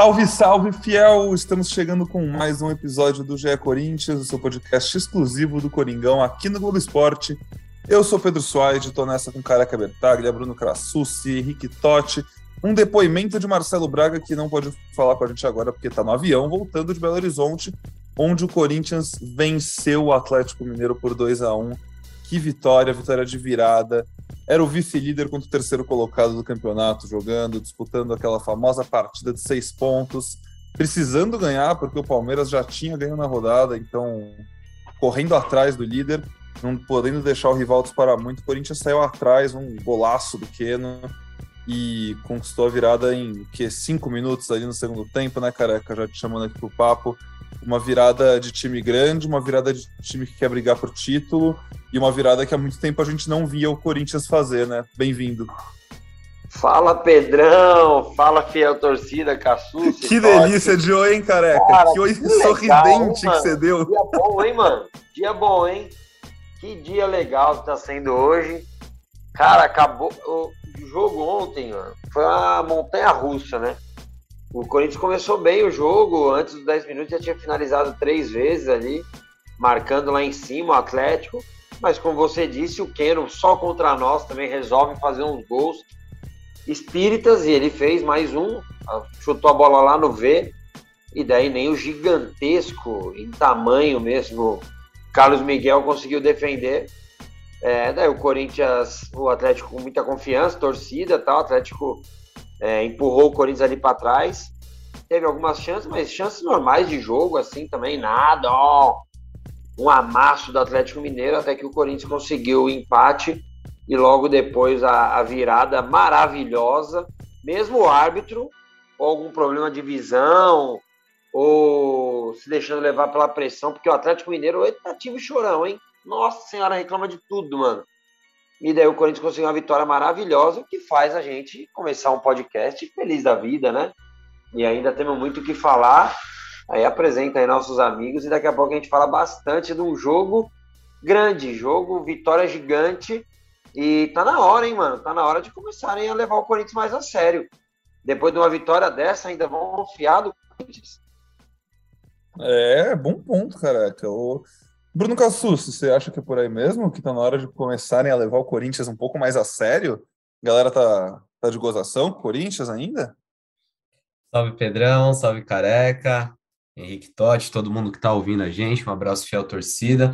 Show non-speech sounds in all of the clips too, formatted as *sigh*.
Salve, salve, fiel! Estamos chegando com mais um episódio do GE Corinthians, o seu podcast exclusivo do Coringão aqui no Globo Esporte. Eu sou Pedro Suaide, estou nessa com Careca Bertaglia, Bruno Crassucci, Henrique Totti. Um depoimento de Marcelo Braga que não pode falar com a gente agora porque está no avião, voltando de Belo Horizonte, onde o Corinthians venceu o Atlético Mineiro por 2 a 1 Que vitória, vitória de virada era o vice-líder contra o terceiro colocado do campeonato, jogando, disputando aquela famosa partida de seis pontos, precisando ganhar, porque o Palmeiras já tinha ganho na rodada, então correndo atrás do líder, não podendo deixar o rival disparar muito. O Corinthians saiu atrás, um golaço do Keno, e conquistou a virada em que cinco minutos ali no segundo tempo, né, careca? Já te chamando aqui pro papo uma virada de time grande, uma virada de time que quer brigar por título e uma virada que há muito tempo a gente não via o Corinthians fazer, né? Bem-vindo. Fala Pedrão, fala fiel torcida, Cassu. *laughs* Que delícia de oi, hein, careca? Cara, que oi que sorridente que você deu. Dia bom, hein, mano? Dia bom, hein? Que dia legal que tá sendo hoje. Cara, acabou. O jogo ontem, mano, foi uma montanha russa, né? O Corinthians começou bem o jogo, antes dos 10 minutos já tinha finalizado três vezes ali, marcando lá em cima o Atlético. Mas como você disse, o Keno só contra nós também resolve fazer uns gols espíritas e ele fez mais um, chutou a bola lá no V, e daí nem o gigantesco, em tamanho mesmo, Carlos Miguel conseguiu defender. É, daí o Corinthians, o Atlético com muita confiança, torcida tal, Atlético é, empurrou o Corinthians ali para trás. Teve algumas chances, mas chances normais de jogo, assim também, nada, ó. Um amasso do Atlético Mineiro até que o Corinthians conseguiu o empate e logo depois a, a virada maravilhosa. Mesmo o árbitro, ou algum problema de visão, ou se deixando levar pela pressão, porque o Atlético Mineiro é ativo chorão, hein? Nossa senhora, reclama de tudo, mano. E daí o Corinthians conseguiu uma vitória maravilhosa, que faz a gente começar um podcast feliz da vida, né? E ainda temos muito o que falar. Aí apresenta aí nossos amigos e daqui a pouco a gente fala bastante de um jogo grande, jogo vitória gigante. E tá na hora, hein, mano? Tá na hora de começarem a levar o Corinthians mais a sério. Depois de uma vitória dessa, ainda vão confiar do Corinthians. É, bom ponto, caraca. O... Bruno Cassus, você acha que é por aí mesmo? Que tá na hora de começarem a levar o Corinthians um pouco mais a sério? A galera tá, tá de gozação com Corinthians ainda? Salve Pedrão, salve Careca, Henrique Totti, todo mundo que tá ouvindo a gente, um abraço fiel torcida.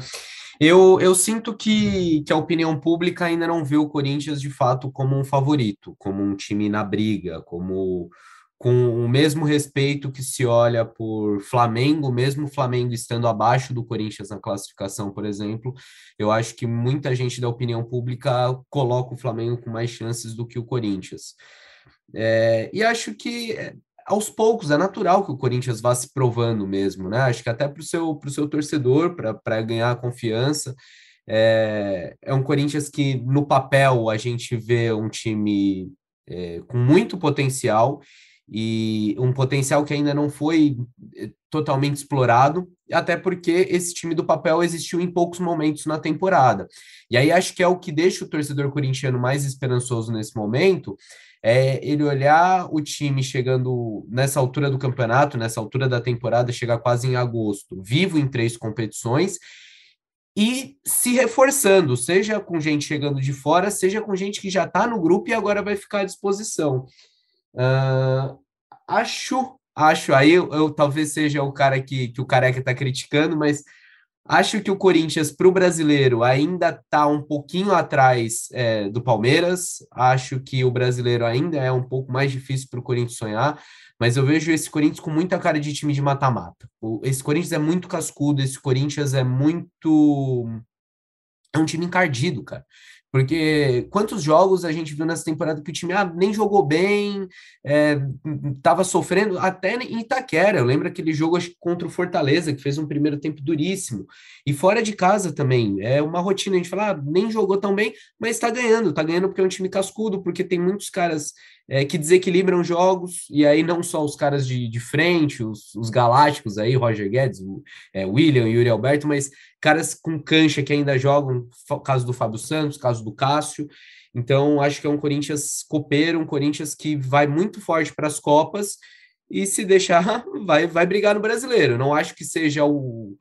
Eu, eu sinto que, que a opinião pública ainda não vê o Corinthians de fato como um favorito, como um time na briga, como com o mesmo respeito que se olha por Flamengo, mesmo Flamengo estando abaixo do Corinthians na classificação, por exemplo, eu acho que muita gente da opinião pública coloca o Flamengo com mais chances do que o Corinthians. É, e acho que é, aos poucos é natural que o Corinthians vá se provando mesmo, né? Acho que até para o seu, seu torcedor, para ganhar confiança. É, é um Corinthians que, no papel, a gente vê um time é, com muito potencial e um potencial que ainda não foi eh, totalmente explorado, até porque esse time do papel existiu em poucos momentos na temporada. E aí acho que é o que deixa o torcedor corintiano mais esperançoso nesse momento, é ele olhar o time chegando nessa altura do campeonato, nessa altura da temporada, chegar quase em agosto, vivo em três competições e se reforçando, seja com gente chegando de fora, seja com gente que já está no grupo e agora vai ficar à disposição. Uh, acho, acho, aí eu, eu, talvez seja o cara que, que o Careca está criticando, mas acho que o Corinthians para o brasileiro ainda está um pouquinho atrás é, do Palmeiras. Acho que o brasileiro ainda é um pouco mais difícil para o Corinthians sonhar, mas eu vejo esse Corinthians com muita cara de time de mata-mata. Esse Corinthians é muito cascudo, esse Corinthians é muito. É um time encardido, cara. Porque quantos jogos a gente viu nessa temporada que o time ah, nem jogou bem, estava é, sofrendo, até em Itaquera. Eu lembro aquele jogo acho, contra o Fortaleza, que fez um primeiro tempo duríssimo. E fora de casa também. É uma rotina. A gente fala, ah, nem jogou tão bem, mas está ganhando. Está ganhando porque é um time cascudo, porque tem muitos caras é, que desequilibram jogos, e aí não só os caras de, de frente, os, os galácticos aí, Roger Guedes, o, é, William, Yuri Alberto, mas caras com cancha que ainda jogam, caso do Fábio Santos, caso do Cássio. Então, acho que é um Corinthians copeiro, um Corinthians que vai muito forte para as Copas e se deixar, *laughs* vai, vai brigar no brasileiro. Não acho que seja o,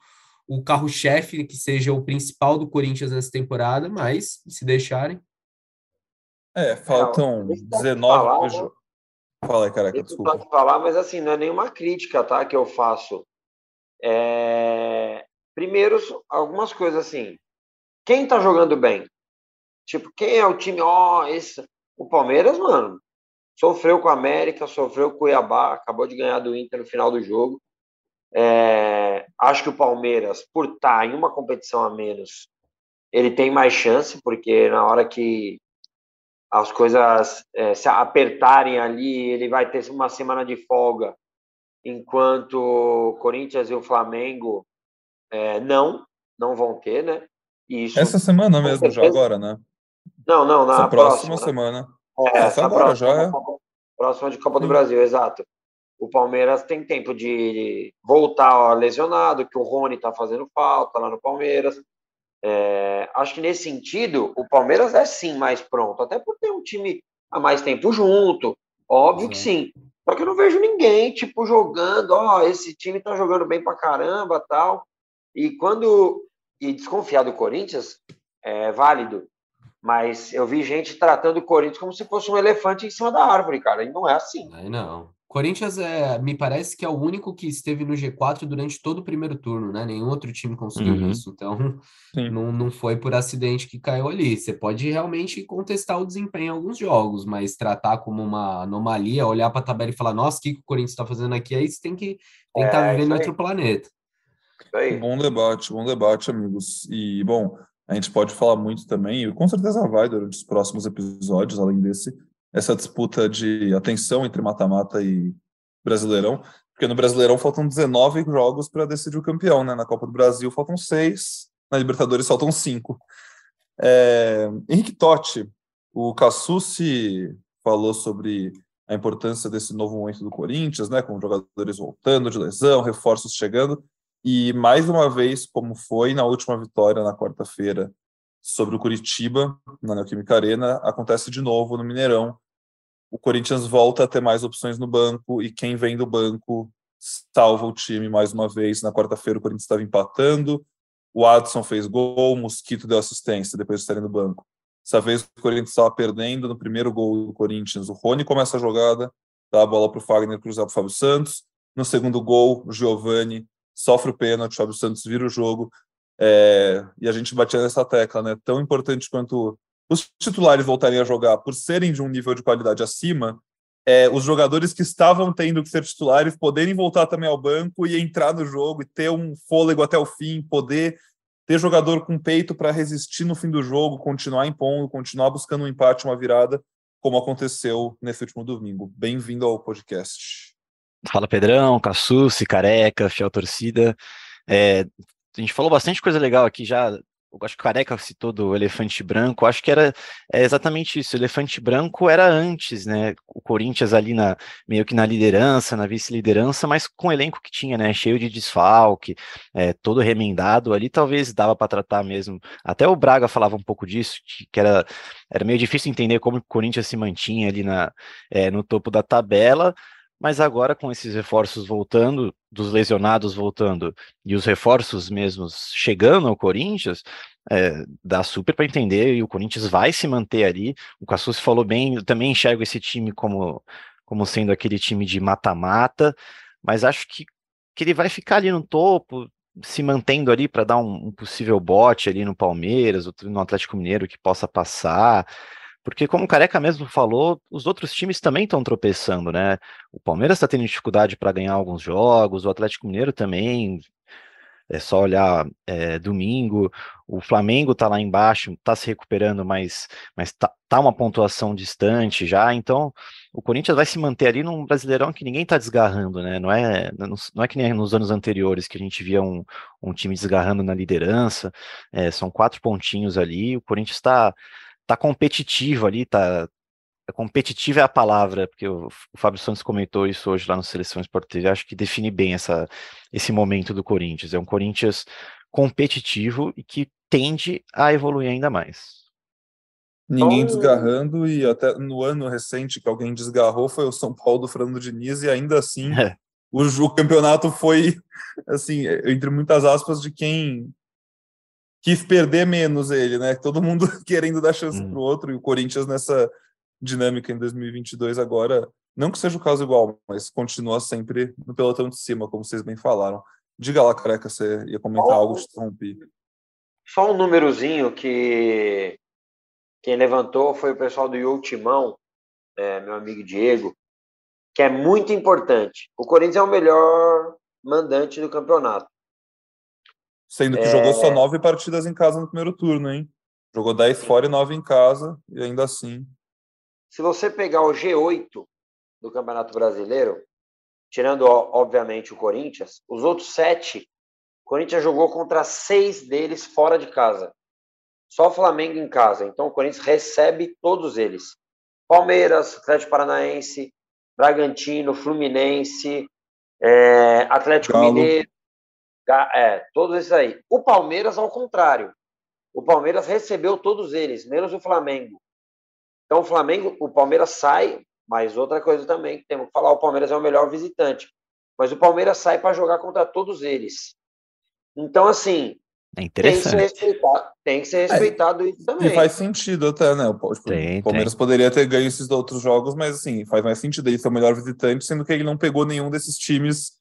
o carro-chefe, que seja o principal do Corinthians nessa temporada, mas se deixarem. É, faltam é, 19 jogos. Fala aí, careca, desculpa. Pode falar, mas assim, não é nenhuma crítica, tá, que eu faço. É... Primeiro, algumas coisas assim. Quem tá jogando bem? Tipo, quem é o time? Ó, oh, esse. O Palmeiras, mano, sofreu com a América, sofreu com o Cuiabá, acabou de ganhar do Inter no final do jogo. É, acho que o Palmeiras, por estar tá em uma competição a menos, ele tem mais chance, porque na hora que as coisas é, se apertarem ali, ele vai ter uma semana de folga, enquanto o Corinthians e o Flamengo é, não, não vão ter, né? Isso, Essa semana mesmo, já agora, né? Não, não, na Essa próxima, próxima semana. É, essa agora próxima, já é. Próxima de Copa do Brasil, exato. O Palmeiras tem tempo de voltar ó, lesionado, que o Rony está fazendo falta lá no Palmeiras. É, acho que nesse sentido, o Palmeiras é sim mais pronto, até por ter um time há mais tempo junto, óbvio que sim. Só que eu não vejo ninguém, tipo, jogando, ó, esse time tá jogando bem pra caramba tal. E quando. E desconfiar do Corinthians é válido. Mas eu vi gente tratando o Corinthians como se fosse um elefante em cima da árvore, cara. E não é assim. Aí não. Corinthians é, me parece que é o único que esteve no G4 durante todo o primeiro turno, né? Nenhum outro time conseguiu uhum. isso. Então, não, não foi por acidente que caiu ali. Você pode realmente contestar o desempenho em alguns jogos, mas tratar como uma anomalia, olhar para a tabela e falar, nossa, o que, que o Corinthians está fazendo aqui? Aí você tem que estar tá é, vivendo em outro planeta. Bom debate, bom debate, amigos. E, bom, a gente pode falar muito também, e com certeza vai durante os próximos episódios, além desse, essa disputa de atenção entre mata-mata e Brasileirão, porque no Brasileirão faltam 19 jogos para decidir o campeão, né? Na Copa do Brasil faltam seis, na Libertadores faltam cinco. É, Henrique Totti, o Cassucci falou sobre a importância desse novo momento do Corinthians, né? Com jogadores voltando de lesão, reforços chegando, e mais uma vez, como foi na última vitória na quarta-feira sobre o Curitiba, na Neoquímica Arena, acontece de novo no Mineirão, o Corinthians volta a ter mais opções no banco e quem vem do banco salva o time mais uma vez. Na quarta-feira o Corinthians estava empatando, o Adson fez gol, o Mosquito deu assistência depois de estarem no banco. Dessa vez o Corinthians estava perdendo no primeiro gol do Corinthians. O Rony começa a jogada, dá a bola para o Fagner cruzar para o Fábio Santos. No segundo gol, o Giovani sofre o pênalti, o Fábio Santos vira o jogo. É, e a gente batia nessa tecla, né? Tão importante quanto os titulares voltarem a jogar por serem de um nível de qualidade acima, é, os jogadores que estavam tendo que ser titulares poderem voltar também ao banco e entrar no jogo e ter um fôlego até o fim, poder ter jogador com peito para resistir no fim do jogo, continuar impondo, continuar buscando um empate, uma virada, como aconteceu nesse último domingo. Bem-vindo ao podcast. Fala Pedrão, Cassucci, Careca, Fiel Torcida. É, a gente falou bastante coisa legal aqui já acho que o Careca citou do elefante branco, acho que era é exatamente isso. O elefante branco era antes, né? O Corinthians ali na meio que na liderança, na vice-liderança, mas com o elenco que tinha, né? Cheio de desfalque, é, todo remendado ali, talvez dava para tratar mesmo. Até o Braga falava um pouco disso, que era, era meio difícil entender como o Corinthians se mantinha ali na, é, no topo da tabela mas agora com esses reforços voltando, dos lesionados voltando e os reforços mesmos chegando ao Corinthians, é, dá super para entender e o Corinthians vai se manter ali. O Cassus falou bem, eu também enxergo esse time como, como sendo aquele time de mata-mata, mas acho que, que ele vai ficar ali no topo, se mantendo ali para dar um, um, possível bote ali no Palmeiras, no Atlético Mineiro que possa passar. Porque, como o Careca mesmo falou, os outros times também estão tropeçando, né? O Palmeiras está tendo dificuldade para ganhar alguns jogos, o Atlético Mineiro também. É só olhar é, domingo. O Flamengo está lá embaixo, está se recuperando, mas mas tá, tá, uma pontuação distante já. Então, o Corinthians vai se manter ali num Brasileirão que ninguém está desgarrando, né? Não é não, é que nem nos anos anteriores que a gente via um, um time desgarrando na liderança. É, são quatro pontinhos ali. O Corinthians está tá competitivo ali, tá competitivo é a palavra, porque o, o Fábio Santos comentou isso hoje lá no Seleção Sport TV, acho que define bem essa, esse momento do Corinthians. É um Corinthians competitivo e que tende a evoluir ainda mais. Ninguém Então- desgarrando, e até no ano recente que alguém desgarrou foi o São Paulo do Fernando Diniz, e ainda assim É. *laughs* o, o campeonato foi, assim, entre muitas aspas, de quem quis perder menos ele, né? Todo mundo *laughs* querendo dar chance Hum. para o outro, e o Corinthians nessa dinâmica em 2022 agora, não que seja o caso igual, mas continua sempre no pelotão de cima, como vocês bem falaram. Diga lá, careca, você ia comentar Ó, algo, te interrompi. Só um númerozinho que quem levantou foi o pessoal do Yo Timão, é, meu amigo Diego, que é muito importante. O Corinthians é o melhor mandante do campeonato. Sendo que É. jogou só nove partidas em casa no primeiro turno, hein? Jogou dez fora e nove em casa, e ainda assim. Se você pegar o G8 do Campeonato Brasileiro, tirando, obviamente, o Corinthians, os outros sete, o Corinthians jogou contra seis deles fora de casa. Só o Flamengo em casa. Então, o Corinthians recebe todos eles. Palmeiras, Atlético Paranaense, Bragantino, Fluminense, é, Atlético Galo. Mineiro, é, todos esses aí. O Palmeiras, ao contrário. O Palmeiras recebeu todos eles, menos o Flamengo. Então, o Flamengo, o Palmeiras sai, mas outra coisa também que temos que falar: o Palmeiras é o melhor visitante. Mas o Palmeiras sai para jogar contra todos eles. Então, assim, É tem que ser interessante. respeitado, tem que ser respeitado isso E também. faz sentido até, né? O, tipo, Tem, o Palmeiras poderia ter ganho esses outros jogos, mas assim, faz mais sentido ele ser o melhor visitante, sendo que ele não pegou nenhum desses times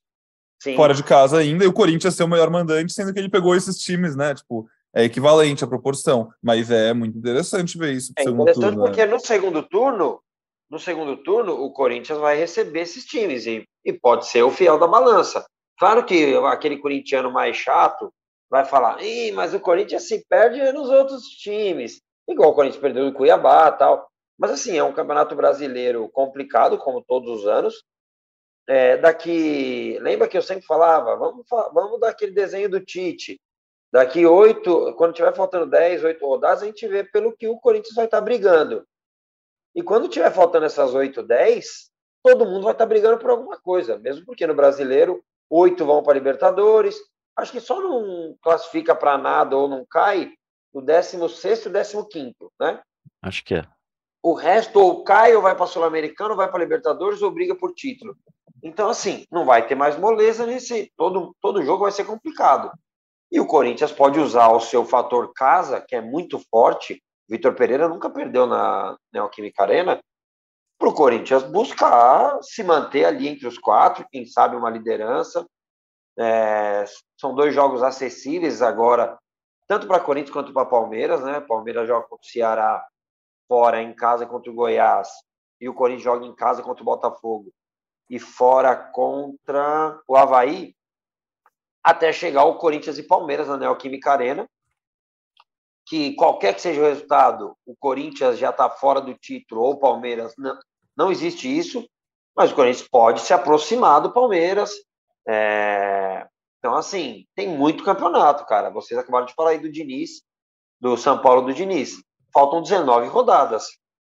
Sim. fora de casa ainda, e o Corinthians ser o melhor mandante, sendo que ele pegou esses times, né? Tipo, é equivalente a proporção. Mas é muito interessante ver isso É interessante turno. né? porque no segundo turno, no segundo turno, o Corinthians vai receber esses times e, e pode ser o fiel da balança. Claro que aquele corintiano mais chato vai falar, Ih, mas o Corinthians se perde nos outros times, igual o Corinthians perdeu no Cuiabá tal. Mas assim, é um campeonato brasileiro complicado, como todos os anos. É, daqui, lembra que eu sempre falava, vamos, vamos dar aquele desenho do Tite. Daqui oito, quando tiver faltando 10, oito rodadas, a gente vê pelo que o Corinthians vai estar brigando. E quando tiver faltando essas 8, 10, todo mundo vai estar brigando por alguma coisa, mesmo porque no brasileiro, oito vão para Libertadores. Acho que só não classifica para nada ou não cai o 16 e 15, né? Acho que é. O resto ou cai ou vai para Sul-Americano, vai para Libertadores ou briga por título. Então, assim, não vai ter mais moleza nesse. Todo, todo jogo vai ser complicado. E o Corinthians pode usar o seu fator casa, que é muito forte. Vitor Pereira nunca perdeu na Neoquímica Arena. Para o Corinthians buscar se manter ali entre os quatro, quem sabe uma liderança. É, são dois jogos acessíveis agora, tanto para Corinthians quanto para Palmeiras. Né? Palmeiras joga contra o Ceará fora em casa contra o Goiás e o Corinthians joga em casa contra o Botafogo e fora contra o Havaí, até chegar o Corinthians e Palmeiras na Neoquímica Arena, que qualquer que seja o resultado, o Corinthians já está fora do título ou o Palmeiras, não, não existe isso, mas o Corinthians pode se aproximar do Palmeiras. É... Então, assim, tem muito campeonato, cara. Vocês acabaram de falar aí do Diniz, do São Paulo do Diniz. Faltam 19 rodadas.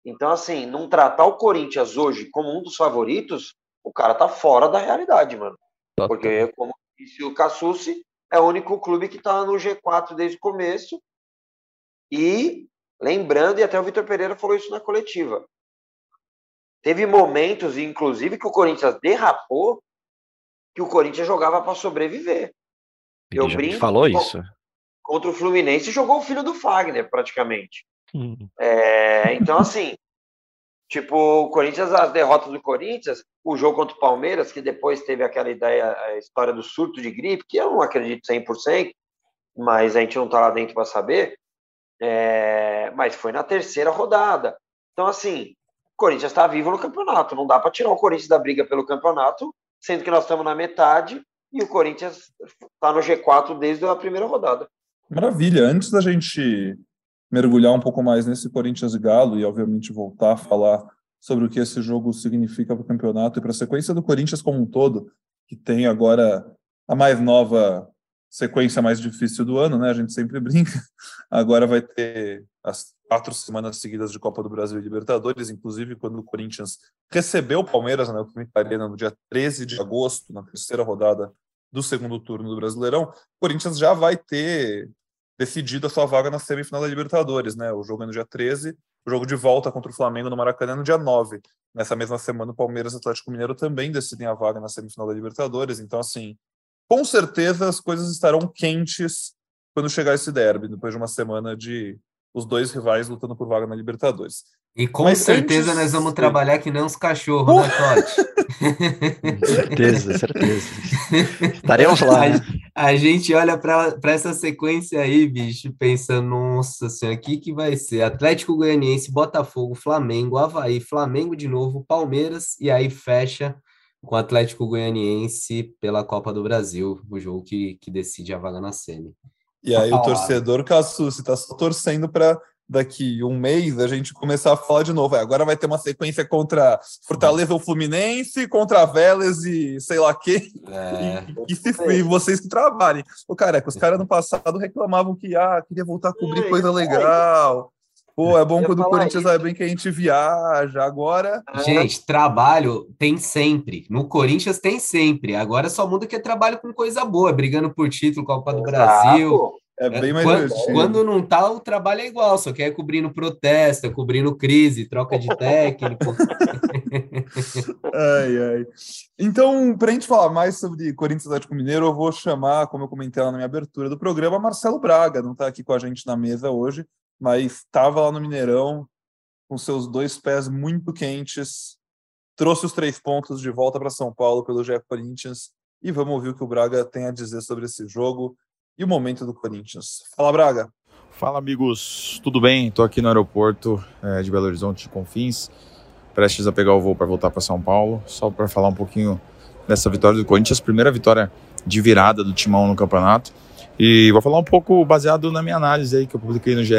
Então, assim, não tratar o Corinthians hoje como um dos favoritos, o cara tá fora da realidade, mano. Porque, como disse o Cassucci, é o único clube que tá no G4 desde o começo. E, lembrando, e até o Vitor Pereira falou isso na coletiva, teve momentos, inclusive, que o Corinthians derrapou, que o Corinthians jogava para sobreviver. Ele Eu brinco falou isso. Contra o Fluminense, jogou o filho do Fagner, praticamente. É, então, assim, tipo, o Corinthians, as derrotas do Corinthians, o jogo contra o Palmeiras, que depois teve aquela ideia, a história do surto de gripe, que eu não acredito 100%, mas a gente não tá lá dentro para saber, é, mas foi na terceira rodada. Então, assim, o Corinthians está vivo no campeonato, não dá para tirar o Corinthians da briga pelo campeonato, sendo que nós estamos na metade e o Corinthians está no G4 desde a primeira rodada. Maravilha. Antes da gente mergulhar um pouco mais nesse Corinthians e Galo e, obviamente, voltar a falar sobre o que esse jogo significa para o campeonato e para a sequência do Corinthians como um todo, que tem agora a mais nova sequência mais difícil do ano, né? A gente sempre *laughs* brinca. Agora vai ter as quatro semanas seguidas de Copa do Brasil e Libertadores, inclusive quando o Corinthians recebeu o Palmeiras na Neoquímica Arena no dia 13 de agosto, na terceira rodada do segundo turno do Brasileirão, o Corinthians já vai ter decidido a sua vaga na semifinal da Libertadores, né? O jogo é no dia 13, o jogo de volta contra o Flamengo no Maracanã no dia 9. Nessa mesma semana, o Palmeiras e o Atlético Mineiro também decidem a vaga na semifinal da Libertadores. Então, assim, com certeza as coisas estarão quentes quando chegar esse derby, depois de uma semana de os dois rivais lutando por vaga na Libertadores. E com Mas certeza antes... nós vamos trabalhar que nem uns cachorros, uh! né, Totti? certeza, certeza. Estaremos lá. A, né? a gente olha para essa sequência aí, bicho, pensando, nossa senhora, o que, que vai ser? Atlético Goianiense, Botafogo, Flamengo, Havaí, Flamengo de novo, Palmeiras, e aí fecha com o Atlético Goianiense pela Copa do Brasil, o jogo que, que decide a vaga na semi. E aí o torcedor Cassucci está só torcendo para daqui um mês a gente começar a falar de novo. É, agora vai ter uma sequência contra Fortaleza ou Fluminense, contra Vélez e sei lá quê. É. E, e, se, e vocês que trabalhem. O cara, os caras no passado reclamavam que ah, queria voltar a cobrir coisa legal. Pô, é bom quando o Corinthians vai bem que a gente viaja. Agora. Gente, trabalho tem sempre. No Corinthians tem sempre. Agora só muda que é trabalho com coisa boa, brigando por título, Copa do Brasil. É bem mais quando, quando, não tá, o trabalho é igual, só que é cobrindo protesto, cobrindo crise, troca de técnico. *laughs* ai, ai. Então, para a gente falar mais sobre Corinthians Atlético Mineiro, eu vou chamar, como eu comentei lá na minha abertura do programa, Marcelo Braga. Não está aqui com a gente na mesa hoje, mas estava lá no Mineirão com seus dois pés muito quentes, trouxe os três pontos de volta para São Paulo pelo GE Corinthians e vamos ouvir o que o Braga tem a dizer sobre esse jogo e o momento do Corinthians. Fala, Braga. Fala, amigos. Tudo bem? Estou aqui no aeroporto é, de Belo Horizonte de Confins, prestes a pegar o voo para voltar para São Paulo, só para falar um pouquinho dessa vitória do Corinthians, primeira vitória de virada do Timão no campeonato. E vou falar um pouco baseado na minha análise aí que eu publiquei no GE.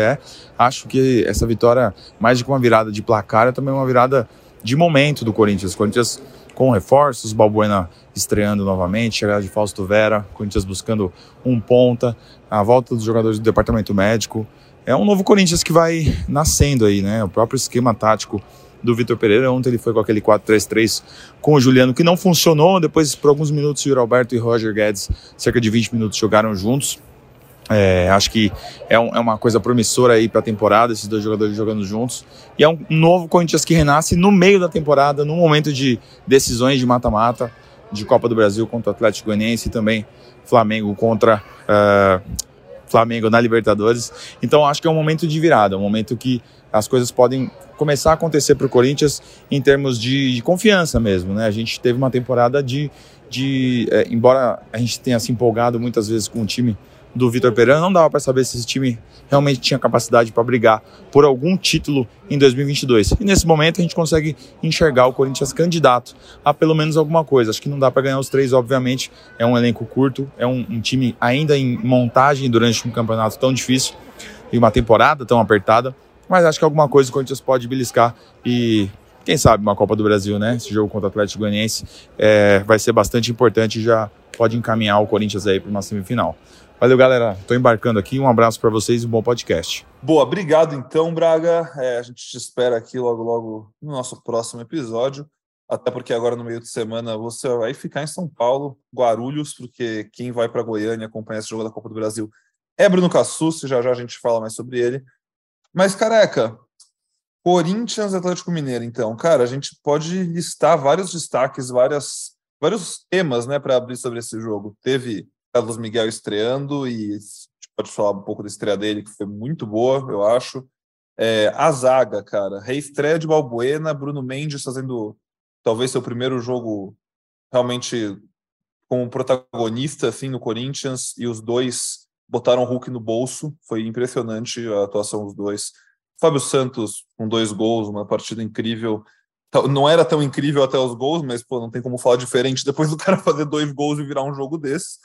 Acho que essa vitória, mais do que uma virada de placar, é também uma virada de momento do Corinthians. O Corinthians com reforços, Balbuena estreando novamente, chegada de Fausto Vera, Corinthians buscando um ponta, a volta dos jogadores do departamento médico. É um novo Corinthians que vai nascendo aí, né? O próprio esquema tático do Vitor Pereira. Ontem ele foi com aquele 4-3-3 com o Juliano, que não funcionou. Depois, por alguns minutos, o Alberto e Roger Guedes, cerca de 20 minutos, jogaram juntos. É, acho que é, um, é, uma coisa promissora aí para a temporada, esses dois jogadores jogando juntos. E é um novo Corinthians que renasce no meio da temporada, num momento de decisões de mata-mata, de Copa do Brasil contra o Atlético Goianiense e também Flamengo contra uh, Flamengo na Libertadores. Então acho que é um momento de virada, um momento que as coisas podem começar a acontecer para o Corinthians em termos de, de, confiança mesmo. Né? A gente teve uma temporada de. de é, embora a gente tenha se empolgado muitas vezes com o time do Vitor Pereira, não dava para saber se esse time realmente tinha capacidade para brigar por algum título em 2022. E nesse momento a gente consegue enxergar o Corinthians candidato a pelo menos alguma coisa. Acho que não dá para ganhar os três, obviamente. É um elenco curto, é um, um time ainda em montagem durante um campeonato tão difícil e uma temporada tão apertada. Mas acho que alguma coisa o Corinthians pode beliscar e quem sabe uma Copa do Brasil, né? Esse jogo contra o Atlético Goianiense é, vai ser bastante importante e já pode encaminhar o Corinthians aí para uma semifinal. Valeu, galera. Estou embarcando aqui. Um abraço para vocês e um bom podcast. Boa, obrigado então, Braga. É, a gente te espera aqui logo, logo no nosso próximo episódio. Até porque agora no meio de semana você vai ficar em São Paulo, Guarulhos, porque quem vai para Goiânia acompanhar esse jogo da Copa do Brasil é Bruno Cassucci. Já já a gente fala mais sobre ele. Mas, careca, Corinthians Atlético Mineiro, então, cara, a gente pode listar vários destaques, várias, vários temas, né, para abrir sobre esse jogo. Teve Carlos Miguel estreando e a gente pode falar um pouco da estreia dele, que foi muito boa, eu acho. É, a zaga, cara, reestreia de Balbuena, Bruno Mendes fazendo talvez seu primeiro jogo realmente como protagonista assim no Corinthians e os dois botaram o Hulk no bolso, foi impressionante a atuação dos dois. Fábio Santos com dois gols, uma partida incrível. Não era tão incrível até os gols, mas pô, não tem como falar diferente depois do *laughs* cara fazer dois gols e virar um jogo desse.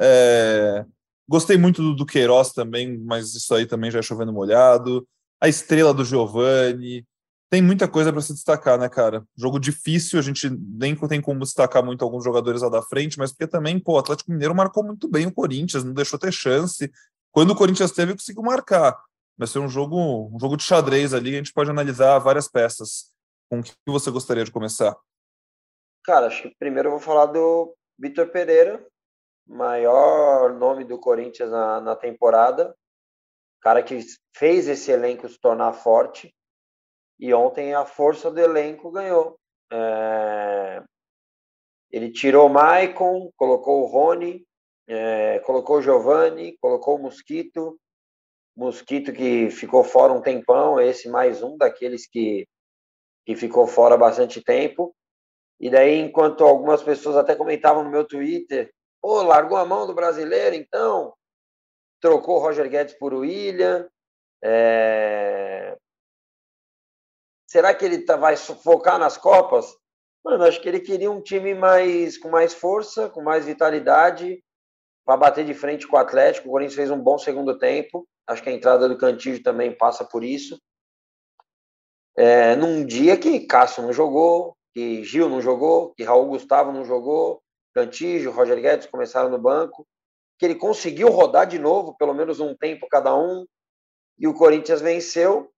É... Gostei muito do, do Queiroz também, mas isso aí também já é chovendo molhado. A estrela do Giovani. Tem muita coisa para se destacar, né, cara? Jogo difícil, a gente nem tem como destacar muito alguns jogadores lá da frente, mas porque também, pô, o Atlético Mineiro marcou muito bem o Corinthians, não deixou ter chance. Quando o Corinthians teve, conseguiu marcar. Vai ser um jogo, um jogo de xadrez ali, a gente pode analisar várias peças. Com o que você gostaria de começar? Cara, acho que primeiro eu vou falar do Vitor Pereira, maior nome do Corinthians na, na temporada, cara que fez esse elenco se tornar forte. E ontem a força do elenco ganhou. É... Ele tirou o Maicon, colocou o Rony, é... colocou o Giovanni, colocou o Mosquito. Mosquito que ficou fora um tempão, esse mais um daqueles que, que ficou fora bastante tempo. E daí, enquanto algumas pessoas até comentavam no meu Twitter, pô, largou a mão do brasileiro, então, trocou Roger Guedes por William. É... Será que ele tá, vai focar nas Copas? Mano, acho que ele queria um time mais com mais força, com mais vitalidade, para bater de frente com o Atlético. O Corinthians fez um bom segundo tempo. Acho que a entrada do Cantillo também passa por isso. É, num dia que Cássio não jogou, que Gil não jogou, que Raul Gustavo não jogou, Cantillo, Roger Guedes começaram no banco, que ele conseguiu rodar de novo, pelo menos um tempo cada um, e o Corinthians venceu.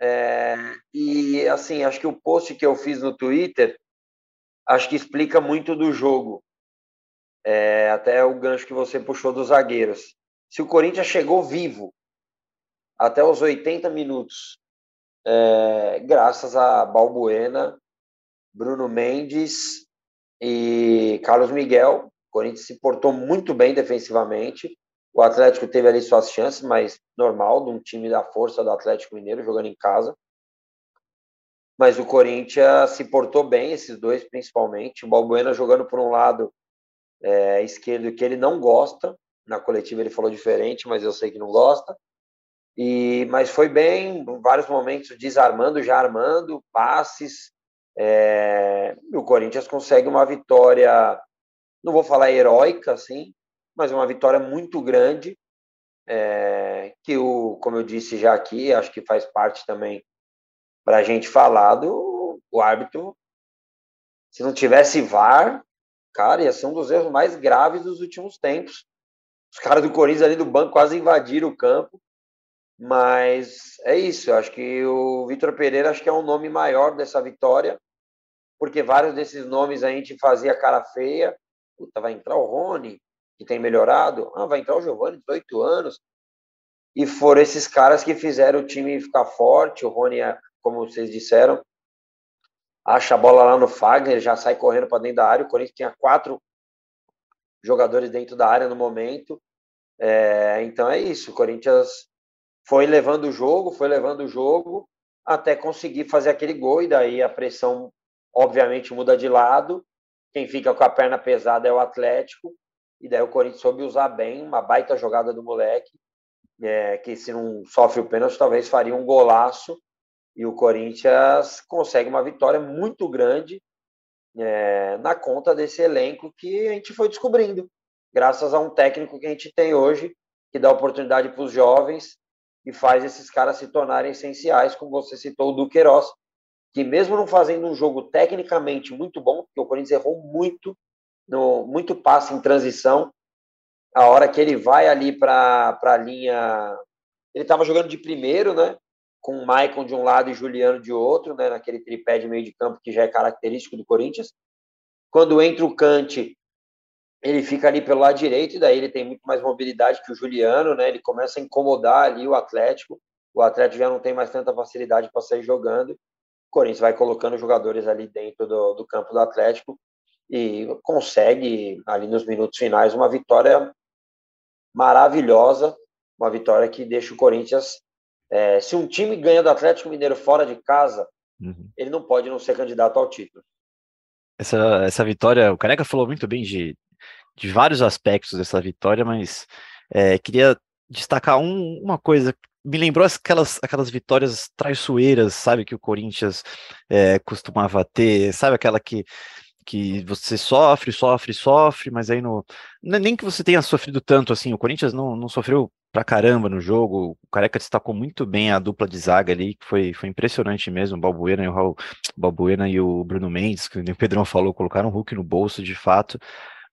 É, e assim, acho que o post que eu fiz no Twitter, acho que explica muito do jogo. É, até o gancho que você puxou dos zagueiros. Se o Corinthians chegou vivo até os 80 minutos, é, graças a Balbuena, Bruno Mendes e Carlos Miguel. O Corinthians se portou muito bem defensivamente. O Atlético teve ali suas chances, mas normal, de um time da força do Atlético Mineiro jogando em casa. Mas o Corinthians se portou bem, esses dois principalmente. O Balbuena jogando por um lado é, esquerdo que ele não gosta. Na coletiva ele falou diferente, mas eu sei que não gosta. E, mas foi bem, em vários momentos desarmando, já armando, passes, é, o Corinthians consegue uma vitória, não vou falar heróica, assim, mas uma vitória muito grande, é, que o, como eu disse já aqui, acho que faz parte também para a gente falar do o árbitro. Se não tivesse VAR, cara, ia ser um dos erros mais graves dos últimos tempos. Os caras do Corinthians ali do banco quase invadiram o campo. Mas é isso, acho que o Vitor Pereira acho que é um nome maior dessa vitória porque vários desses nomes a gente fazia cara feia. Puta, vai entrar o Rony, que tem melhorado. Ah, vai entrar o Giovanni, 18 anos. E foram esses caras que fizeram o time ficar forte. O Rony, como vocês disseram, acha a bola lá no Fagner, já sai correndo para dentro da área. O Corinthians tinha quatro jogadores dentro da área no momento. É, então é isso. O Corinthians foi levando o jogo, foi levando o jogo até conseguir fazer aquele gol e daí a pressão obviamente muda de lado. Quem fica com a perna pesada é o Atlético. E daí o Corinthians soube usar bem, uma baita jogada do moleque, é, que se não sofre o pênalti, talvez faria um golaço. E o Corinthians consegue uma vitória muito grande é, na conta desse elenco que a gente foi descobrindo, graças a um técnico que a gente tem hoje, que dá oportunidade para os jovens e faz esses caras se tornarem essenciais, como você citou o Duqueiroz, que mesmo não fazendo um jogo tecnicamente muito bom, porque o Corinthians errou muito, no, muito passe em transição, a hora que ele vai ali para a linha. Ele estava jogando de primeiro, né? Com o Maicon de um lado e Juliano de outro, né? Naquele tripé de meio de campo que já é característico do Corinthians. Quando entra o Cante, ele fica ali pelo lado direito, e daí ele tem muito mais mobilidade que o Juliano, né? Ele começa a incomodar ali o Atlético. O Atlético já não tem mais tanta facilidade para sair jogando. O Corinthians vai colocando jogadores ali dentro do, do campo do Atlético e consegue, ali nos minutos finais, uma vitória maravilhosa, uma vitória que deixa o Corinthians. É, se um time ganha do Atlético Mineiro fora de casa, uhum. ele não pode não ser candidato ao título. Essa, essa vitória, o Careca falou muito bem de, de vários aspectos dessa vitória, mas é, queria destacar um, uma coisa me lembrou aquelas, aquelas vitórias traiçoeiras, sabe, que o Corinthians é, costumava ter, sabe, aquela que, que você sofre, sofre, sofre, mas aí no. Nem que você tenha sofrido tanto assim, o Corinthians não, não sofreu pra caramba no jogo, o Careca destacou muito bem a dupla de zaga ali, que foi, foi impressionante mesmo, o Balbuena e o, Raul, Balbuena e o Bruno Mendes, que o Pedrão falou, colocaram o Hulk no bolso de fato,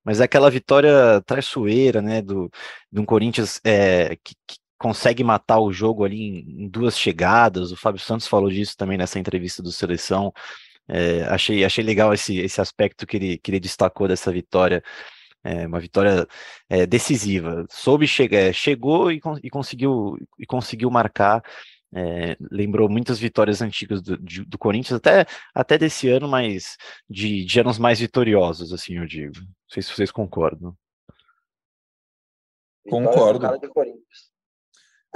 mas é aquela vitória traiçoeira, né, do, de um Corinthians é, que, que consegue matar o jogo ali em, em, duas chegadas. O Fábio Santos falou disso também nessa entrevista do Seleção. É, achei, achei legal esse, esse aspecto que ele, que ele destacou dessa vitória. É, uma vitória é, decisiva. Soube chegar, é, chegou e, e, conseguiu, e conseguiu marcar É, lembrou muitas vitórias antigas do, de, do, Corinthians, até, até desse ano, mas de, de anos mais vitoriosos, assim, eu digo. Não sei se vocês concordam. Concordo.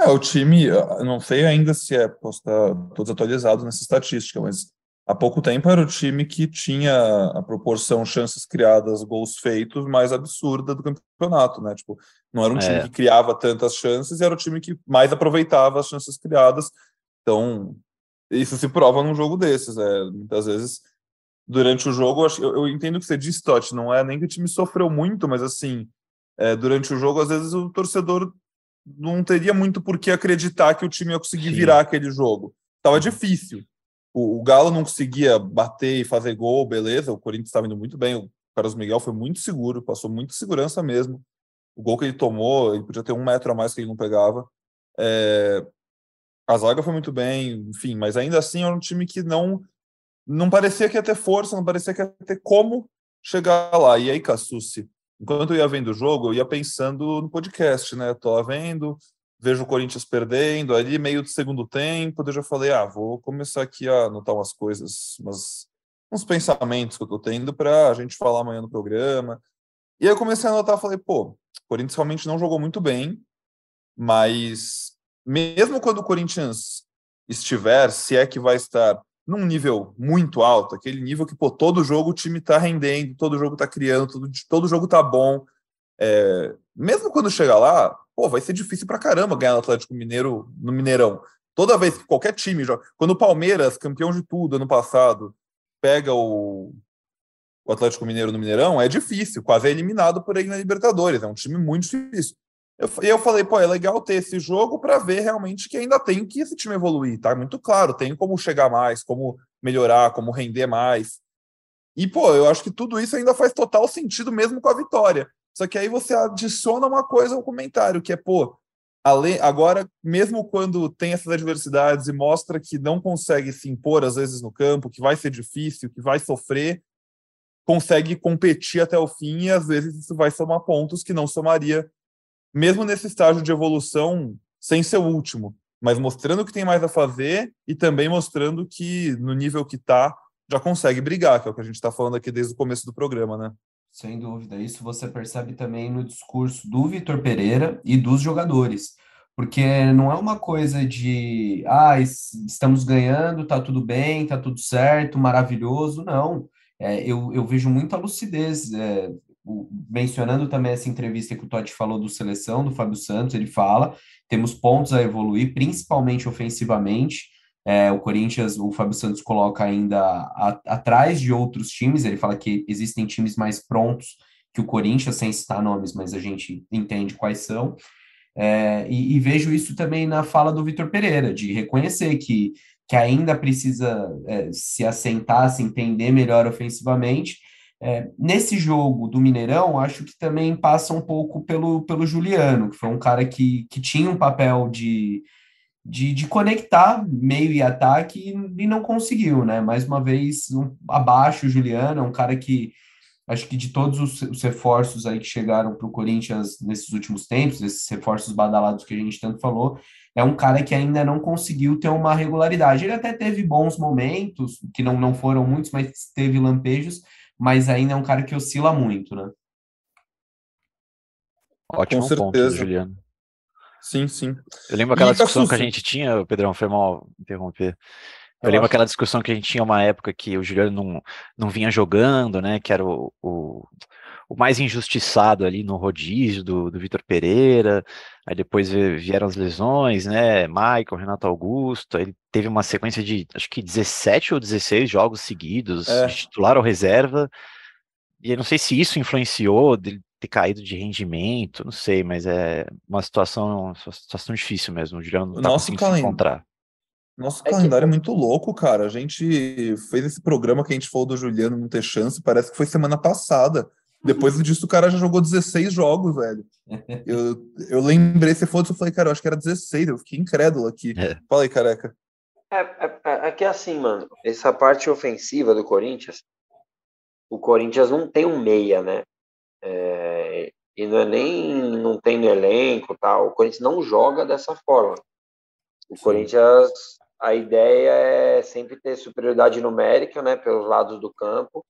É, o time, não sei ainda se é, posso estar todos atualizados nessa estatística, mas há pouco tempo era o time que tinha a proporção chances criadas, gols feitos mais absurda do campeonato, né? Tipo, não era um time é. que criava tantas chances, era o time que mais aproveitava as chances criadas. Então, isso se prova num jogo desses. É, muitas vezes, durante o jogo, eu, eu entendo que você disse, Totti, não é nem que o time sofreu muito, mas assim, é, durante o jogo, às vezes o torcedor não teria muito por que acreditar que o time ia conseguir Sim. virar aquele jogo. Tava difícil o, o, Galo não conseguia bater e fazer gol, beleza. O Corinthians estava indo muito bem. O Carlos Miguel foi muito seguro, passou muita segurança mesmo. O gol que ele tomou, ele podia ter um metro a mais que ele não pegava. É, a zaga foi muito bem, enfim, mas ainda assim era um time que não não parecia que ia ter força, não parecia que ia ter como chegar lá. E aí, Cassucci, enquanto eu ia vendo o jogo, eu ia pensando no podcast, né? Tô vendo, vejo o Corinthians perdendo ali, meio do segundo tempo, eu já falei, ah, vou começar aqui a anotar umas coisas, umas, uns pensamentos que eu tô tendo para a gente falar amanhã no programa. E aí eu comecei a anotar, falei, pô, o Corinthians realmente não jogou muito bem, mas mesmo quando o Corinthians estiver, se é que vai estar num nível muito alto, aquele nível que, pô, todo jogo o time tá rendendo, todo jogo tá criando, todo, todo jogo tá bom, é, mesmo quando chegar lá, pô, vai ser difícil pra caramba ganhar no Atlético Mineiro no Mineirão. Toda vez que qualquer time joga. Quando o Palmeiras, campeão de tudo ano passado, pega o, o Atlético Mineiro no Mineirão, é difícil, quase é eliminado por aí na Libertadores. É um time muito difícil. Eu, eu falei, pô, é legal ter esse jogo para ver realmente que ainda tem que esse time evoluir, tá? Muito claro, tem como chegar mais, como melhorar, como render mais. E, pô, eu acho que tudo isso ainda faz total sentido mesmo com a vitória. Só que aí você adiciona uma coisa ao comentário, que é, pô, agora, mesmo quando tem essas adversidades e mostra que não consegue se impor, às vezes, no campo, que vai ser difícil, que vai sofrer, consegue competir até o fim e, às vezes, isso vai somar pontos que não somaria, mesmo nesse estágio de evolução, sem ser o último, mas mostrando que tem mais a fazer e também mostrando que, no nível que está, já consegue brigar, que é o que a gente está falando aqui desde o começo do programa, né? Sem dúvida. Isso você percebe também no discurso do Vitor Pereira e dos jogadores. Porque não é uma coisa de, ah, estamos ganhando, tá tudo bem, tá tudo certo, maravilhoso. Não. É, eu, eu vejo muita lucidez. É, mencionando também essa entrevista que o Totti falou do seleção, do Fábio Santos, ele fala: temos pontos a evoluir, principalmente ofensivamente. É, o Corinthians, o Fábio Santos coloca ainda a, atrás de outros times, ele fala que existem times mais prontos que o Corinthians, sem citar nomes, mas a gente entende quais são. É, e, e, vejo isso também na fala do Vitor Pereira, de reconhecer que, que ainda precisa é, se assentar, se entender melhor ofensivamente. É, nesse jogo do Mineirão, acho que também passa um pouco pelo, pelo Juliano, que foi um cara que, que tinha um papel de, de, de conectar meio e ataque e, e não conseguiu, né? Mais uma vez, um, abaixo o Juliano, é um cara que acho que de todos os, os reforços aí que chegaram para o Corinthians nesses últimos tempos, esses reforços badalados que a gente tanto falou, é um cara que ainda não conseguiu ter uma regularidade. Ele até teve bons momentos, que não, não foram muitos, mas teve lampejos, mas ainda é um cara que oscila muito, né? Ótimo Com ponto, certeza. Juliano. Sim, sim. Eu lembro aquela discussão que a gente tinha, Pedrão, foi mal interromper. Eu, eu lembro acho. aquela discussão que a gente tinha uma época que o Juliano não, não vinha jogando, né? Que era o, o, o mais injustiçado ali no rodízio do, do Vitor Pereira. Aí depois vieram as lesões, né? Michael, Renato Augusto. Ele teve uma sequência de acho que 17 ou 16 jogos seguidos, é. titular ou reserva. E eu não sei se isso influenciou dele ter caído de rendimento, não sei, mas é uma situação, uma situação difícil mesmo. O Juliano não tá Nosso conseguindo se encontrar. Nosso é calendário que... é muito louco, cara. A gente fez esse programa que a gente falou do Juliano não ter chance, parece que foi semana passada. Depois disso, o cara já jogou 16 jogos, velho. *laughs* Eu, eu lembrei, você falou disso, eu falei, cara, eu acho que era 16, eu fiquei incrédulo aqui. É. Fala aí, careca. É, é, é, é que é assim, mano, essa parte ofensiva do Corinthians, o Corinthians não tem um meia, né? É, e não é nem não tem no elenco tal. O Corinthians não joga dessa forma. O Sim. Corinthians, a ideia é sempre ter superioridade numérica, né, pelos lados do campo.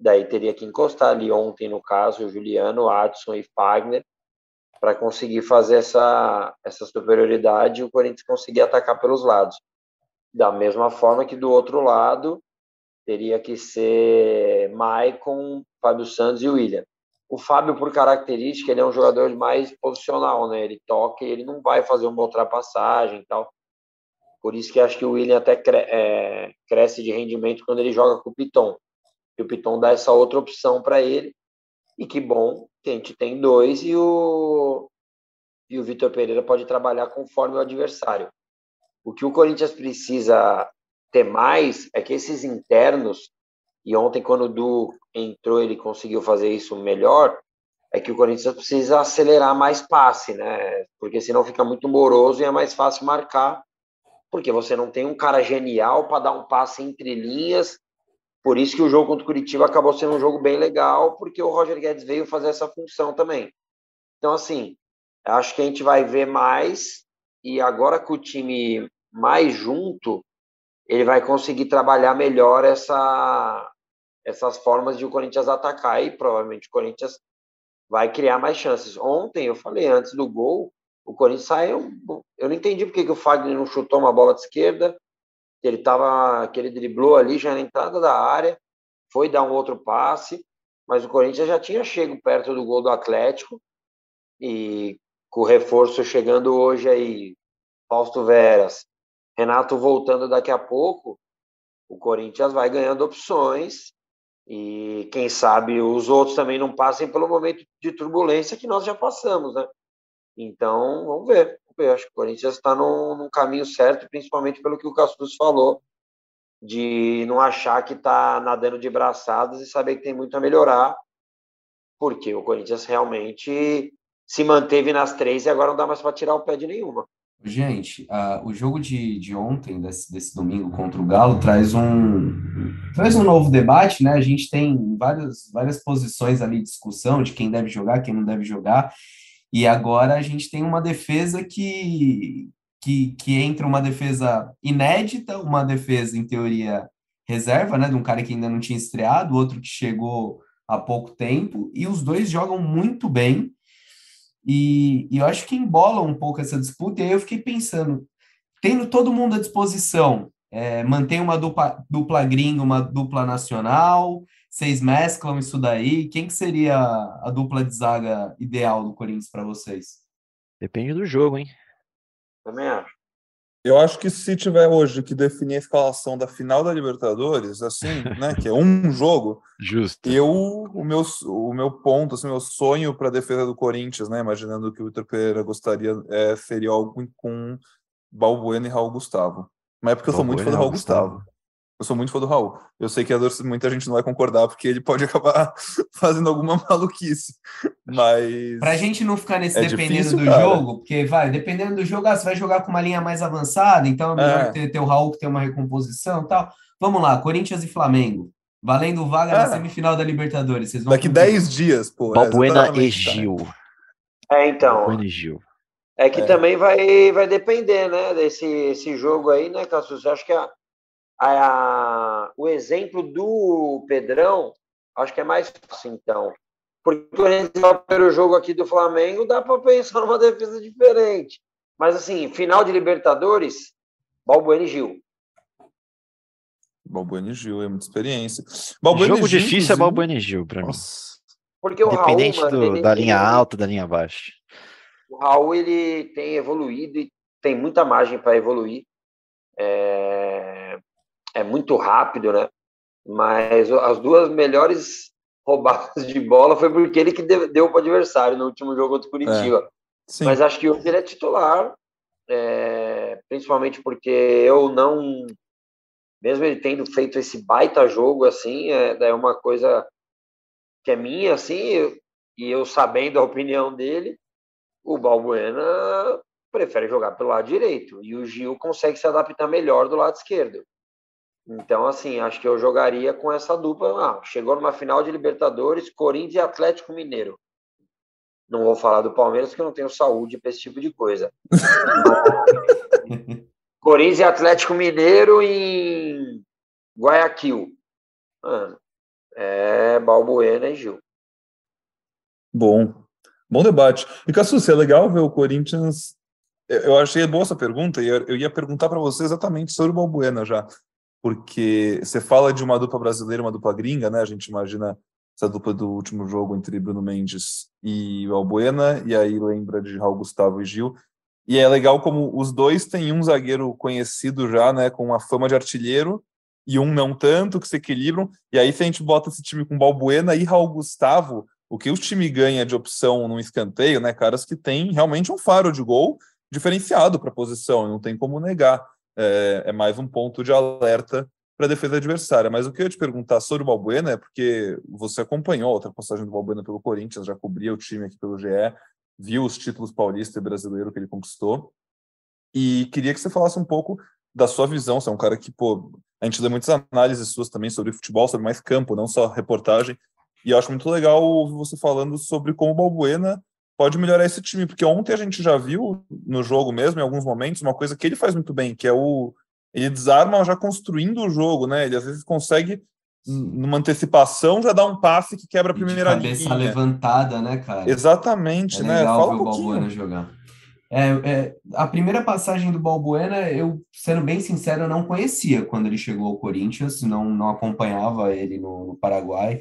Daí teria que encostar ali ontem, no caso, o Juliano, Adson e Fagner, para conseguir fazer essa, essa superioridade e o Corinthians conseguir atacar pelos lados. Da mesma forma que do outro lado teria que ser Maicon, Fábio Santos e William. O Fábio, por característica, ele é um jogador mais posicional, né? Ele toca e ele não vai fazer uma ultrapassagem e tal. Por isso que acho que o William até cre é, cresce de rendimento quando ele joga com o Piton. E o Piton dá essa outra opção para ele. E que bom que a gente tem dois e o, e o Vitor Pereira pode trabalhar conforme o adversário. O que o Corinthians precisa ter mais é que esses internos, e ontem, quando o Du entrou, ele conseguiu fazer isso melhor, é que o Corinthians precisa acelerar mais passe, né? Porque senão fica muito moroso e é mais fácil marcar, porque você não tem um cara genial para dar um passe entre linhas. Por isso que o jogo contra o Curitiba acabou sendo um jogo bem legal, porque o Roger Guedes veio fazer essa função também. Então, assim, acho que a gente vai ver mais, e agora com o time mais junto, ele vai conseguir trabalhar melhor essa, essas formas de o Corinthians atacar e provavelmente o Corinthians vai criar mais chances. Ontem, eu falei antes do gol, o Corinthians saiu. Eu não entendi porque que o Fagner não chutou uma bola de esquerda, que ele tava, que ele driblou ali já na entrada da área, foi dar um outro passe, mas o Corinthians já tinha chego perto do gol do Atlético e com o reforço chegando hoje aí, Fausto Veras, Renato voltando daqui a pouco, o Corinthians vai ganhando opções e quem sabe os outros também não passem pelo momento de turbulência que nós já passamos, né? Então, vamos ver. Ver. Acho que o Corinthians está num, caminho certo, principalmente pelo que o Cassus falou, de não achar que está nadando de braçadas e saber que tem muito a melhorar, porque o Corinthians realmente se manteve nas três e agora não dá mais para tirar o pé de nenhuma. Gente, uh, o jogo de, de ontem, desse, desse domingo contra o Galo, traz um, traz um novo debate, né? A gente tem várias, várias posições ali de discussão de quem deve jogar, quem não deve jogar, e agora a gente tem uma defesa que, que, que entra uma defesa inédita, uma defesa, em teoria, reserva, né? De um cara que ainda não tinha estreado, outro que chegou há pouco tempo, e os dois jogam muito bem. E, e, eu acho que embola um pouco essa disputa, e aí eu fiquei pensando, tendo todo mundo à disposição, é, mantém uma dupla, dupla gringa, uma dupla nacional, vocês mesclam isso daí, quem que seria a dupla de zaga ideal do Corinthians para vocês? Depende do jogo, hein? Também acho. Eu acho que se tiver hoje que definir a escalação da final da Libertadores, assim, *laughs* né, que é um jogo, Justo. Eu o meu o meu ponto, assim, meu sonho para a defesa do Corinthians, né, imaginando que o Vitor Pereira gostaria, é, seria algo com Balbuena e Raul Gustavo. Mas é porque eu sou muito fã do Raul Gustavo. Gustavo. Eu sou muito fã do Raul. Eu sei que muita gente não vai concordar, porque ele pode *laughs* acabar fazendo alguma maluquice. Mas. Pra gente não ficar nesse é dependendo difícil, do cara. jogo, porque vai, dependendo do jogo, ah, você vai jogar com uma linha mais avançada, então é melhor é. Ter, ter o Raul que tem uma recomposição e tal. Vamos lá, Corinthians e Flamengo. Valendo vaga é. na semifinal da Libertadores. Vocês vão Daqui 10 dias, pô. Balbuena é, e Gil. É, então. Balbuena e Gil. É que é. também vai, vai depender, né, desse esse jogo aí, né, Cassius? Eu acho que a, a, o exemplo do Pedrão, acho que é mais fácil, então. Porque quando a gente vai para o jogo aqui do Flamengo, dá para pensar numa defesa diferente. Mas, assim, final de Libertadores, Balbuena e Gil. Balbuena e Gil, é muita experiência. Balbuena jogo Gil, difícil é Balbuena e Gil, para mim. Porque o Independente Raul, do, da linha alta, da linha baixa. O Raul, ele tem evoluído e tem muita margem para evoluir. É é muito rápido, né? Mas as duas melhores *laughs* roubadas de bola foi porque ele que deu para o adversário no último jogo contra o Curitiba. É, Mas acho que hoje ele é titular, é, principalmente porque eu não, mesmo ele tendo feito esse baita jogo assim, é, é uma coisa que é minha, assim, e eu sabendo a opinião dele, o Balbuena prefere jogar pelo lado direito e o Gil consegue se adaptar melhor do lado esquerdo. Então, assim, acho que eu jogaria com essa dupla. Ah, chegou numa final de Libertadores, Corinthians e Atlético Mineiro. Não vou falar do Palmeiras, porque eu não tenho saúde para esse tipo de coisa. *laughs* Corinthians e Atlético Mineiro em Guayaquil. Mano, é Balbuena e Gil. Bom, bom debate. E Cassus, é legal ver o Corinthians. Eu achei boa essa pergunta e eu ia perguntar para você exatamente sobre o Balbuena já, porque você fala de uma dupla brasileira, uma dupla gringa, né? A gente imagina essa dupla do último jogo entre Bruno Mendes e o Albuena, e aí lembra de Raul Gustavo e Gil. E é legal como os dois têm um zagueiro conhecido já, né, com uma fama de artilheiro, e um não tanto, que se equilibram. E aí, se a gente bota esse time com Balbuena e Raul Gustavo, o que o time ganha de opção no escanteio, né, caras que tem realmente um faro de gol diferenciado para a posição, não tem como negar. É, é mais um ponto de alerta para a defesa adversária. Mas o que eu ia te perguntar sobre o Balbuena é porque você acompanhou a ultrapassagem do Balbuena pelo Corinthians, já cobria o time aqui pelo GE, viu os títulos paulista e brasileiro que ele conquistou. E queria que você falasse um pouco da sua visão. Você é um cara que, pô, a gente lê muitas análises suas também sobre futebol, sobre mais campo, não só reportagem. E eu acho muito legal você falando sobre como o Balbuena pode melhorar esse time, porque ontem a gente já viu no jogo mesmo, em alguns momentos, uma coisa que ele faz muito bem, que é o ele desarma já construindo o jogo, né? Ele às vezes consegue, numa antecipação, já dar um passe que quebra a primeira de cabeça linha. levantada, né, cara? Exatamente, é né? Fala um o Balbuena jogar. É, é, a primeira passagem do Balbuena, eu, sendo bem sincero, eu não conhecia quando ele chegou ao Corinthians, não, não acompanhava ele no, no Paraguai,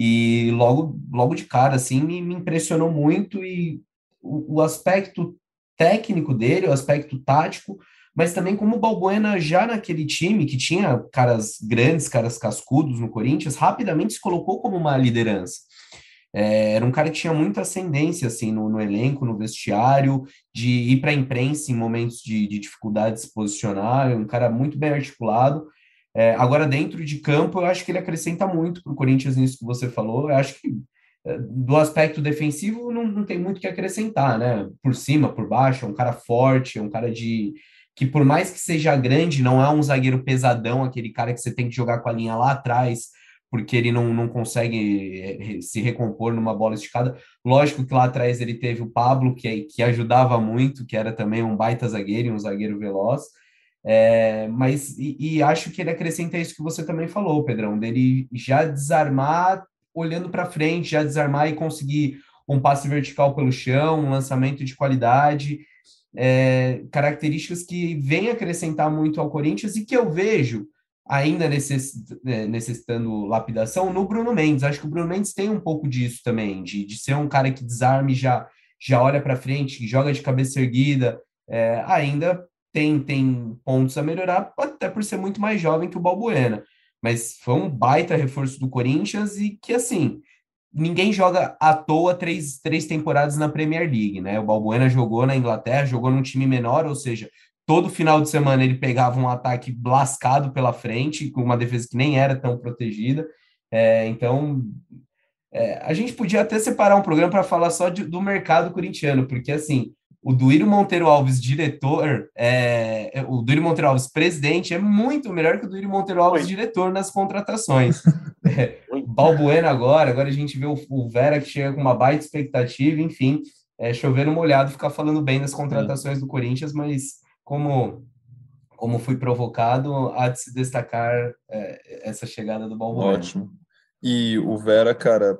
e logo, logo de cara, assim, me, me impressionou muito, e o, o aspecto técnico dele, o aspecto tático, mas também como o Balbuena já naquele time que tinha caras grandes, caras cascudos no Corinthians, rapidamente se colocou como uma liderança. É, era um cara que tinha muita ascendência assim no, no elenco, no vestiário, de ir para a imprensa em momentos de, de dificuldade de se posicionar, um cara muito bem articulado. É, agora, dentro de campo, eu acho que ele acrescenta muito para o Corinthians nisso que você falou. Eu acho que é, do aspecto defensivo não, não tem muito que acrescentar, né? Por cima, por baixo, é um cara forte, é um cara de, que por mais que seja grande, não é um zagueiro pesadão, aquele cara que você tem que jogar com a linha lá atrás, porque ele não, não consegue eh, se recompor numa bola esticada. Lógico que lá atrás ele teve o Pablo, que, que ajudava muito, que era também um baita zagueiro e um zagueiro veloz. É, mas e, e, acho que ele acrescenta isso que você também falou, Pedrão, dele já desarmar olhando para frente, já desarmar e conseguir um passe vertical pelo chão, um lançamento de qualidade é, características que vêm acrescentar muito ao Corinthians e que eu vejo ainda é, necessitando lapidação no Bruno Mendes. Acho que o Bruno Mendes tem um pouco disso também, de, de ser um cara que desarme já já olha para frente, que joga de cabeça erguida, é, ainda tem, tem pontos a melhorar, até por ser muito mais jovem que o Balbuena. Mas foi um baita reforço do Corinthians e que, assim, ninguém joga à toa três, três temporadas na Premier League, né? O Balbuena jogou na Inglaterra, jogou num time menor, ou seja, todo final de semana ele pegava um ataque lascado pela frente, com uma defesa que nem era tão protegida. É, então, é, a gente podia até separar um programa para falar só de, do mercado corintiano, porque assim, o Duírio Monteiro Alves, diretor, é, é, o Duírio Monteiro Alves, presidente, é muito melhor que o Duírio Monteiro Alves, Oi. diretor, nas contratações. *laughs* é, Balbuena agora, agora a gente vê o, o, Vera que chega com uma baita expectativa, enfim, é, chover no molhado, ficar falando bem das contratações do Corinthians, mas como, como fui provocado, há de se destacar é, essa chegada do Balbuena. Ótimo. E o Vera, cara,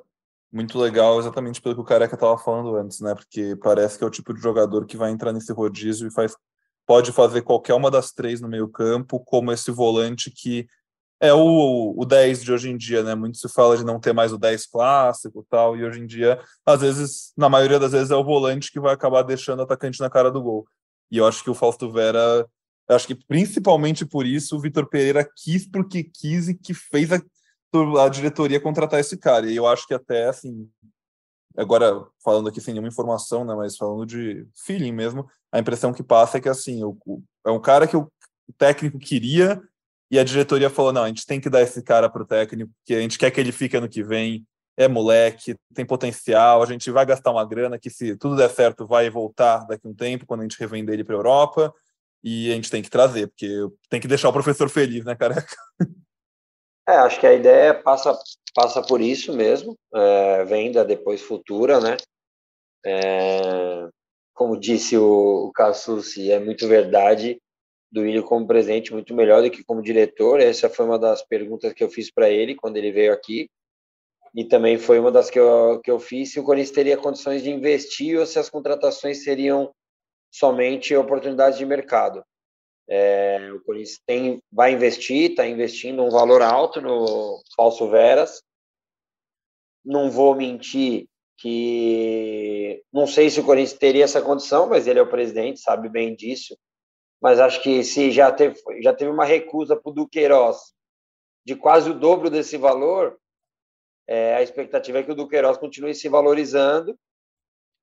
muito legal exatamente pelo que o Careca estava falando antes, né? Porque parece que é o tipo de jogador que vai entrar nesse rodízio e faz, pode fazer qualquer uma das três no meio campo, como esse volante que é o, o 10 de hoje em dia, né? Muito se fala de não ter mais o 10 clássico tal, e hoje em dia, às vezes, na maioria das vezes, é o volante que vai acabar deixando o atacante na cara do gol. E eu acho que o Fausto Vera, acho que principalmente por isso, o Vitor Pereira quis porque quis e que fez a, a diretoria contratar esse cara. E eu acho que até assim, agora falando aqui sem nenhuma informação, né, mas falando de feeling mesmo, a impressão que passa é que assim, o, o, é um cara que o técnico queria e a diretoria falou: não, a gente tem que dar esse cara para o técnico, porque a gente quer que ele fique ano que vem. É moleque, tem potencial, a gente vai gastar uma grana que, se tudo der certo, vai voltar daqui a um tempo, quando a gente revender ele para a Europa, e a gente tem que trazer, porque tem que deixar o professor feliz, né, careca? *laughs* É, acho que a ideia passa, passa por isso mesmo, é, venda depois futura, né? É, como disse o, o Cassucci, é muito verdade do Willian como presidente muito melhor do que como diretor. Essa foi uma das perguntas que eu fiz para ele quando ele veio aqui. E também foi uma das que eu, que eu fiz se o Corinthians teria condições de investir ou se as contratações seriam somente oportunidades de mercado. É, o Corinthians tem, vai investir, está investindo um valor alto no Falso Veras. Não vou mentir que não sei se o Corinthians teria essa condição, mas ele é o presidente, sabe bem disso. Mas acho que se já teve, já teve uma recusa para o Duqueiroz de quase o dobro desse valor, é, a expectativa é que o Duqueiroz continue se valorizando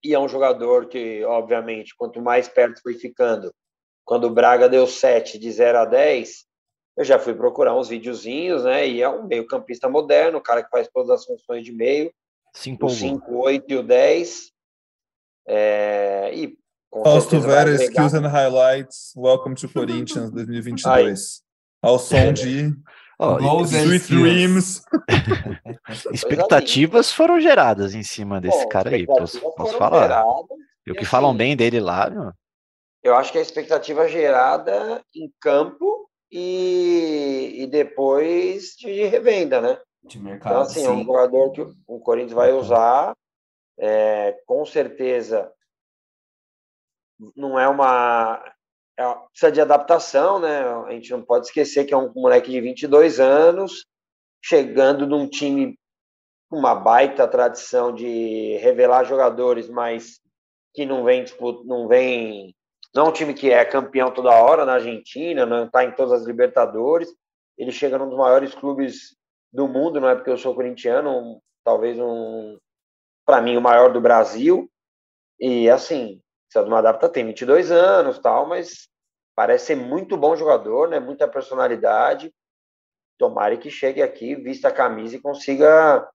e é um jogador que, obviamente, quanto mais perto foi ficando, quando o Braga deu 7 de 0 a 10, eu já fui procurar uns videozinhos, né? E é um meio-campista moderno, o cara que faz todas as funções de meio. o 5, 8 e o 10. É, e Fausto Vera, Skills and Highlights, Welcome to Corinthians *laughs* 2022. Aí. Ao som de *laughs* oh, Sweet Dreams. *laughs* Expectativas foram geradas em cima desse Bom, cara aí, posso, posso falar. Geradas, e o que assim, falam bem dele lá, meu. Eu acho que a expectativa gerada em campo e, e depois de revenda, né? De mercado. Então, assim, sim. é um jogador que o Corinthians vai usar, é, com certeza não é uma. É, precisa de adaptação, né? A gente não pode esquecer que é um moleque de 22 anos, chegando num time com uma baita tradição de revelar jogadores, mas que não vem, não vem. Não é um time que é campeão toda hora na Argentina, não está em todas as Libertadores. Ele chega num dos maiores clubes do mundo, não é porque eu sou corintiano, um, talvez um, para mim, o maior do Brasil. E assim, precisa de uma adapta, tem 22 anos, tal, mas parece ser muito bom jogador, né? Muita personalidade. Tomara que chegue aqui, vista a camisa e consiga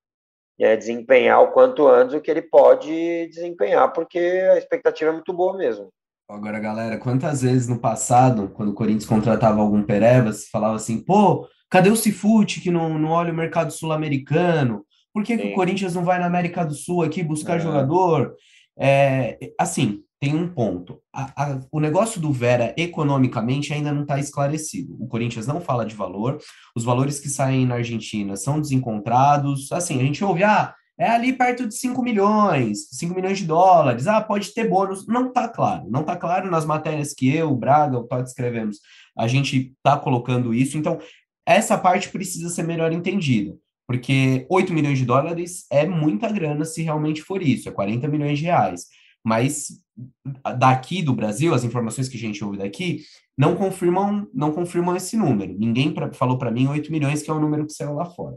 é, desempenhar o quanto antes o que ele pode desempenhar, porque a expectativa é muito boa mesmo. Agora, galera, quantas vezes no passado, quando o Corinthians contratava algum Pereva, se falava assim, pô, cadê o Cifute que não, não olha o mercado sul-americano? Por que, que, o Corinthians não vai na América do Sul aqui buscar é. jogador? É, assim, tem um ponto. A, a, o negócio do Vera economicamente ainda não está esclarecido. O Corinthians não fala de valor, os valores que saem na Argentina são desencontrados. Assim, a gente ouve, ah, é ali perto de 5 milhões, 5 milhões de dólares, ah, pode ter bônus. Não está claro, não está claro nas matérias que eu, o Braga, o Todd escrevemos. A gente está colocando isso, então essa parte precisa ser melhor entendida. Porque 8 milhões de dólares é muita grana se realmente for isso, é 40 milhões de reais. Mas daqui do Brasil, as informações que a gente ouve daqui, não confirmam, não confirmam esse número. Ninguém pra, falou para mim 8 milhões, que é o número que saiu lá fora.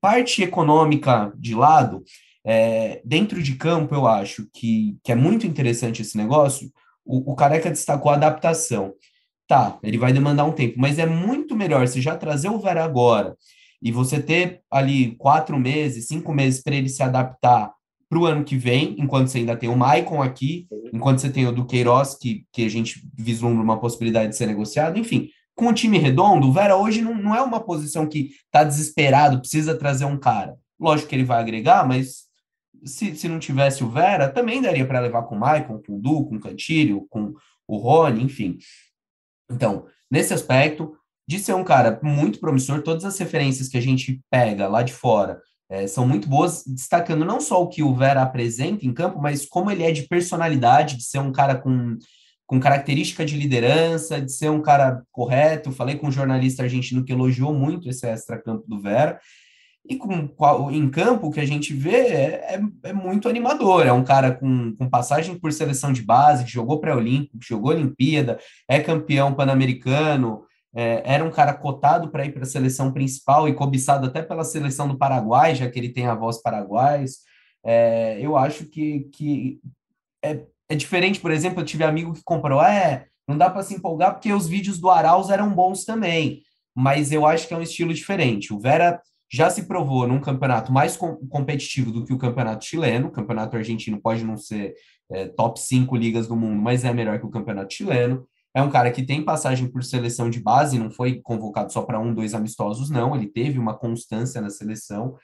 Parte econômica de lado, é, dentro de campo, eu acho que, que é muito interessante esse negócio. O, o Careca destacou a adaptação. Tá, ele vai demandar um tempo, mas é muito melhor se já trazer o Vera agora e você ter ali quatro meses, cinco meses para ele se adaptar para o ano que vem, enquanto você ainda tem o Maicon aqui, enquanto você tem o Duqueiroz, que, que a gente vislumbra uma possibilidade de ser negociado, enfim, com o time redondo, o Vera hoje não, não é uma posição que está desesperado, precisa trazer um cara. Lógico que ele vai agregar, mas se, se não tivesse o Vera, também daria para levar com o Maicon, com o Du, com o Cantilho, com o Rony, enfim. Então, nesse aspecto, de ser um cara muito promissor, todas as referências que a gente pega lá de fora é, são muito boas, destacando não só o que o Vera apresenta em campo, mas como ele é de personalidade, de ser um cara com, com característica de liderança, de ser um cara correto. Falei com um jornalista argentino que elogiou muito esse extra-campo do Vera. E com, em campo, o que a gente vê é, é, é, muito animador. É um cara com, com passagem por seleção de base, que jogou pré-olímpico, jogou Olimpíada, é campeão pan-americano, é, era um cara cotado para ir para a seleção principal e cobiçado até pela seleção do Paraguai, já que ele tem a voz paraguaios. É, eu acho que, que é, é diferente, por exemplo, eu tive amigo que comprou, é, não dá para se empolgar porque os vídeos do Arauz eram bons também, mas eu acho que é um estilo diferente. O Vera já se provou num campeonato mais com, competitivo do que o campeonato chileno. O campeonato argentino pode não ser é, top 5 ligas do mundo, mas é melhor que o campeonato chileno. É um cara que tem passagem por seleção de base, não foi convocado só para um, dois amistosos, não. Ele teve uma constância na seleção.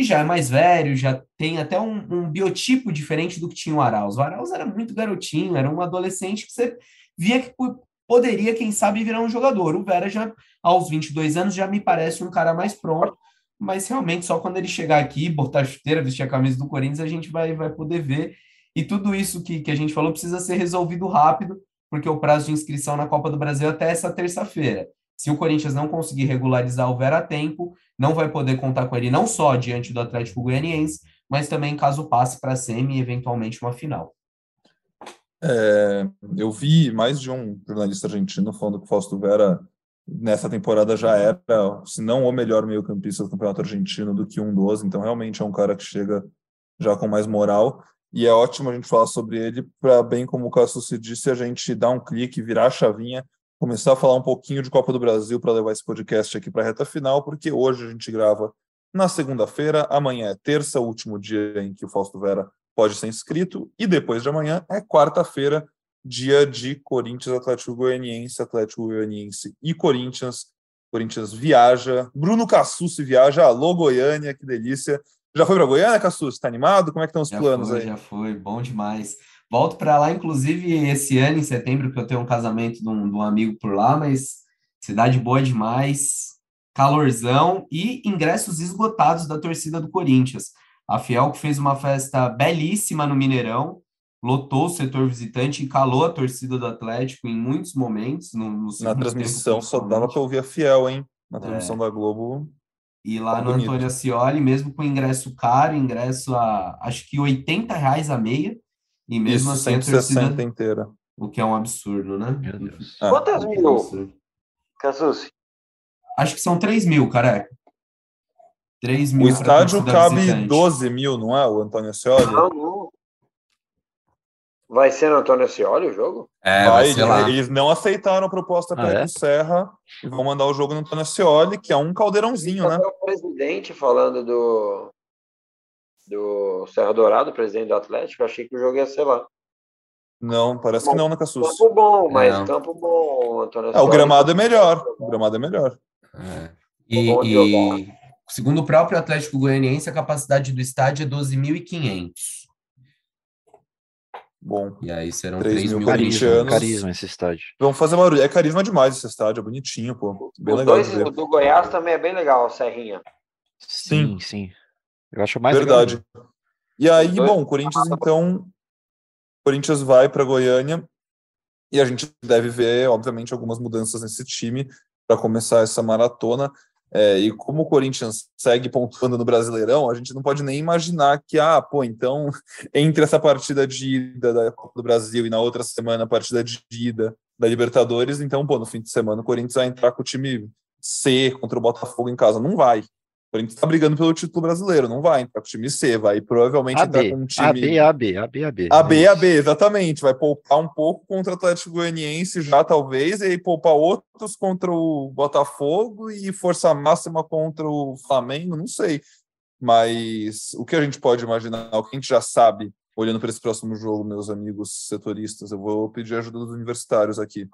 E já é mais velho, já tem até um, um biotipo diferente do que tinha o Arauz. O Arauz era muito garotinho, era um adolescente que você via que poderia, quem sabe, virar um jogador. O Vera já, aos 22 anos, já me parece um cara mais pronto, mas realmente só quando ele chegar aqui, botar a chuteira, vestir a camisa do Corinthians, a gente vai, vai poder ver. E tudo isso que, que a gente falou precisa ser resolvido rápido, porque o prazo de inscrição na Copa do Brasil é até essa terça-feira. Se o Corinthians não conseguir regularizar o Vera a tempo, não vai poder contar com ele não só diante do Atlético Goianiense, mas também caso passe para a semi e eventualmente uma final. É, eu vi mais de um jornalista argentino falando que o Fausto Vera nessa temporada já era, se não o melhor meio-campista do campeonato argentino do que um dos, então realmente é um cara que chega já com mais moral. E é ótimo a gente falar sobre ele para, bem como o Cássio se disse, a gente dar um clique, virar a chavinha começar a falar um pouquinho de Copa do Brasil para levar esse podcast aqui para a reta final, porque hoje a gente grava na segunda-feira, amanhã é terça, o último dia em que o Fausto Vera pode ser inscrito, e depois de amanhã é quarta-feira, dia de Corinthians, Atlético Goianiense, Atlético Goianiense e Corinthians. Corinthians viaja, Bruno Cassucci viaja, alô Goiânia, que delícia. Já foi para Goiânia, Cassucci? Está animado? Como é que estão os já planos foi, aí? Já foi, bom demais. Volto para lá, inclusive, esse ano, em setembro, que eu tenho um casamento de um, de um amigo por lá, mas cidade boa demais, calorzão e ingressos esgotados da torcida do Corinthians. A Fiel que fez uma festa belíssima no Mineirão, lotou o setor visitante e calou a torcida do Atlético em muitos momentos. No, no Na transmissão tempo, só dava para ouvir a Fiel, hein? Na transmissão é. da Globo. E lá tá no bonito. Antônio Ascioli, mesmo com ingresso caro, ingresso a acho que 80 reais a meia, e mesmo Isso, assim, 160 torcida, inteira. O que é um absurdo, né? Meu Deus. Ah. Quantas mil, Cassucci? Acho que são 3 mil, careca. 3 mil. O estádio cabe visitante. 12 mil, não é, o Antônio Ascioli? Não, não. Vai ser no Antônio Ascioli o jogo? É, vai, vai eles não aceitaram a proposta ah, é? Serra e vão mandar o jogo no Antônio Ascioli, que é um caldeirãozinho, né? O presidente falando do, do Serra Dourado, presidente do Atlético, eu achei que o jogo ia ser lá. Não, parece bom, que não na Cassus. Campo bom, mas não. campo bom, Antônio. É, o gramado é melhor. O gramado é melhor. É. E, e segundo o próprio Atlético Goianiense, a capacidade do estádio é 12.500. Bom. E aí serão 3, 3 mil, carisma, carisma esse estádio. Vamos fazer barulho. É carisma demais esse estádio, é bonitinho, pô. Bem Os legal. Dois, do Goiás também é bem legal, Serrinha. Sim, sim. sim. Eu acho mais Verdade. Legal. E aí, bom, o Corinthians então. Corinthians vai para Goiânia e a gente deve ver, obviamente, algumas mudanças nesse time para começar essa maratona. É, e como o Corinthians segue pontuando no Brasileirão, a gente não pode nem imaginar que, ah, pô, então, *laughs* entre essa partida de ida da Copa do Brasil e na outra semana a partida de ida da Libertadores, então, pô, no fim de semana o Corinthians vai entrar com o time C contra o Botafogo em casa. Não vai. Corinthians está brigando pelo título brasileiro, não vai entrar com o time C, vai provavelmente AB, entrar com um time. AB, AB, AB, AB. AB, AB, exatamente. Vai poupar um pouco contra o Atlético Goianiense já, talvez, e aí poupar outros contra o Botafogo e força máxima contra o Flamengo, não sei. Mas o que a gente pode imaginar, o que a gente já sabe, olhando para esse próximo jogo, meus amigos setoristas, eu vou pedir ajuda dos universitários aqui.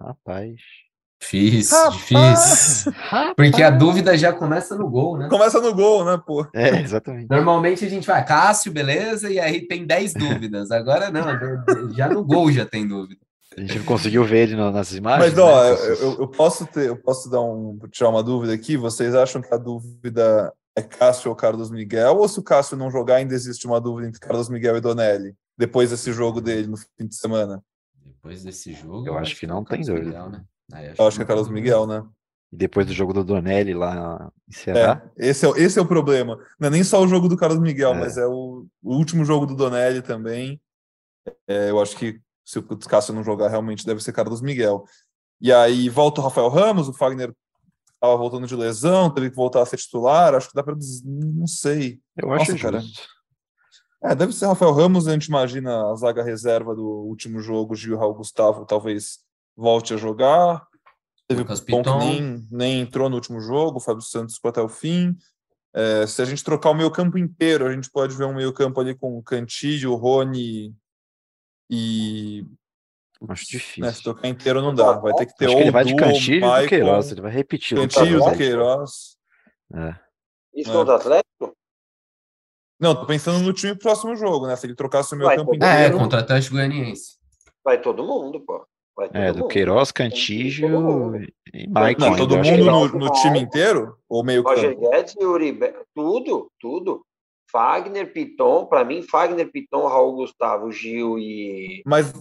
Rapaz. Difícil, Rapaz. difícil. Porque a dúvida já começa no gol, né? Começa no gol, né, pô? É, exatamente. Normalmente a gente vai, Cássio, beleza, e aí tem 10 *laughs* dúvidas. Agora não, já no gol já tem dúvida. A gente conseguiu ver ele nas imagens. Mas, ó, né? eu, eu, posso ter, eu posso dar um, tirar uma dúvida aqui. Vocês acham que a dúvida é Cássio ou Carlos Miguel? Ou se o Cássio não jogar, ainda existe uma dúvida entre Carlos Miguel e Donelli, depois desse jogo dele no fim de semana? Depois desse jogo. Eu acho que não tem dúvida. Miguel, né? Eu acho que é Carlos Miguel, né? E depois do jogo do Donelli lá em Ceará. É, esse, é, esse é o problema. Não é nem só o jogo do Carlos Miguel, é. mas é o, o, último jogo do Donelli também. É, eu acho que se o Cássio não jogar, realmente deve ser Carlos Miguel. E aí volta o Rafael Ramos, o Fagner estava voltando de lesão, teve que voltar a ser titular. Acho que dá para não sei. Eu acho Nossa, cara. É, deve ser Rafael Ramos. A gente imagina a zaga reserva do último jogo, Gil Raul Gustavo, talvez volte a jogar. Teve Lucas que nem, nem entrou no último jogo, o Fábio Santos ficou até o fim. É, se a gente trocar o meio campo inteiro, a gente pode ver um meio campo ali com Cantillo, Rony e... Acho difícil. Né, se trocar inteiro não dá. Vai ter que ter Acho que ele vai de Cantillo e do Queiroz. Ele vai repetir. Cantillo do Queiroz. É. Isso contra o Atlético? Não, tô pensando no time próximo jogo, né? Se ele trocasse o meu Vai, campo todo É, inteiro. contra o Atlético Goianiense. Vai todo mundo, pô. É, do mundo. Queiroz, Cantígio e Maicon. Não, todo mundo que- no, no time inteiro? Ou meio Roger campo? Guedes e Uribe, tudo, tudo. Fagner, Piton, pra mim, Fagner, Piton, Raul Gustavo, Gil e. Mas,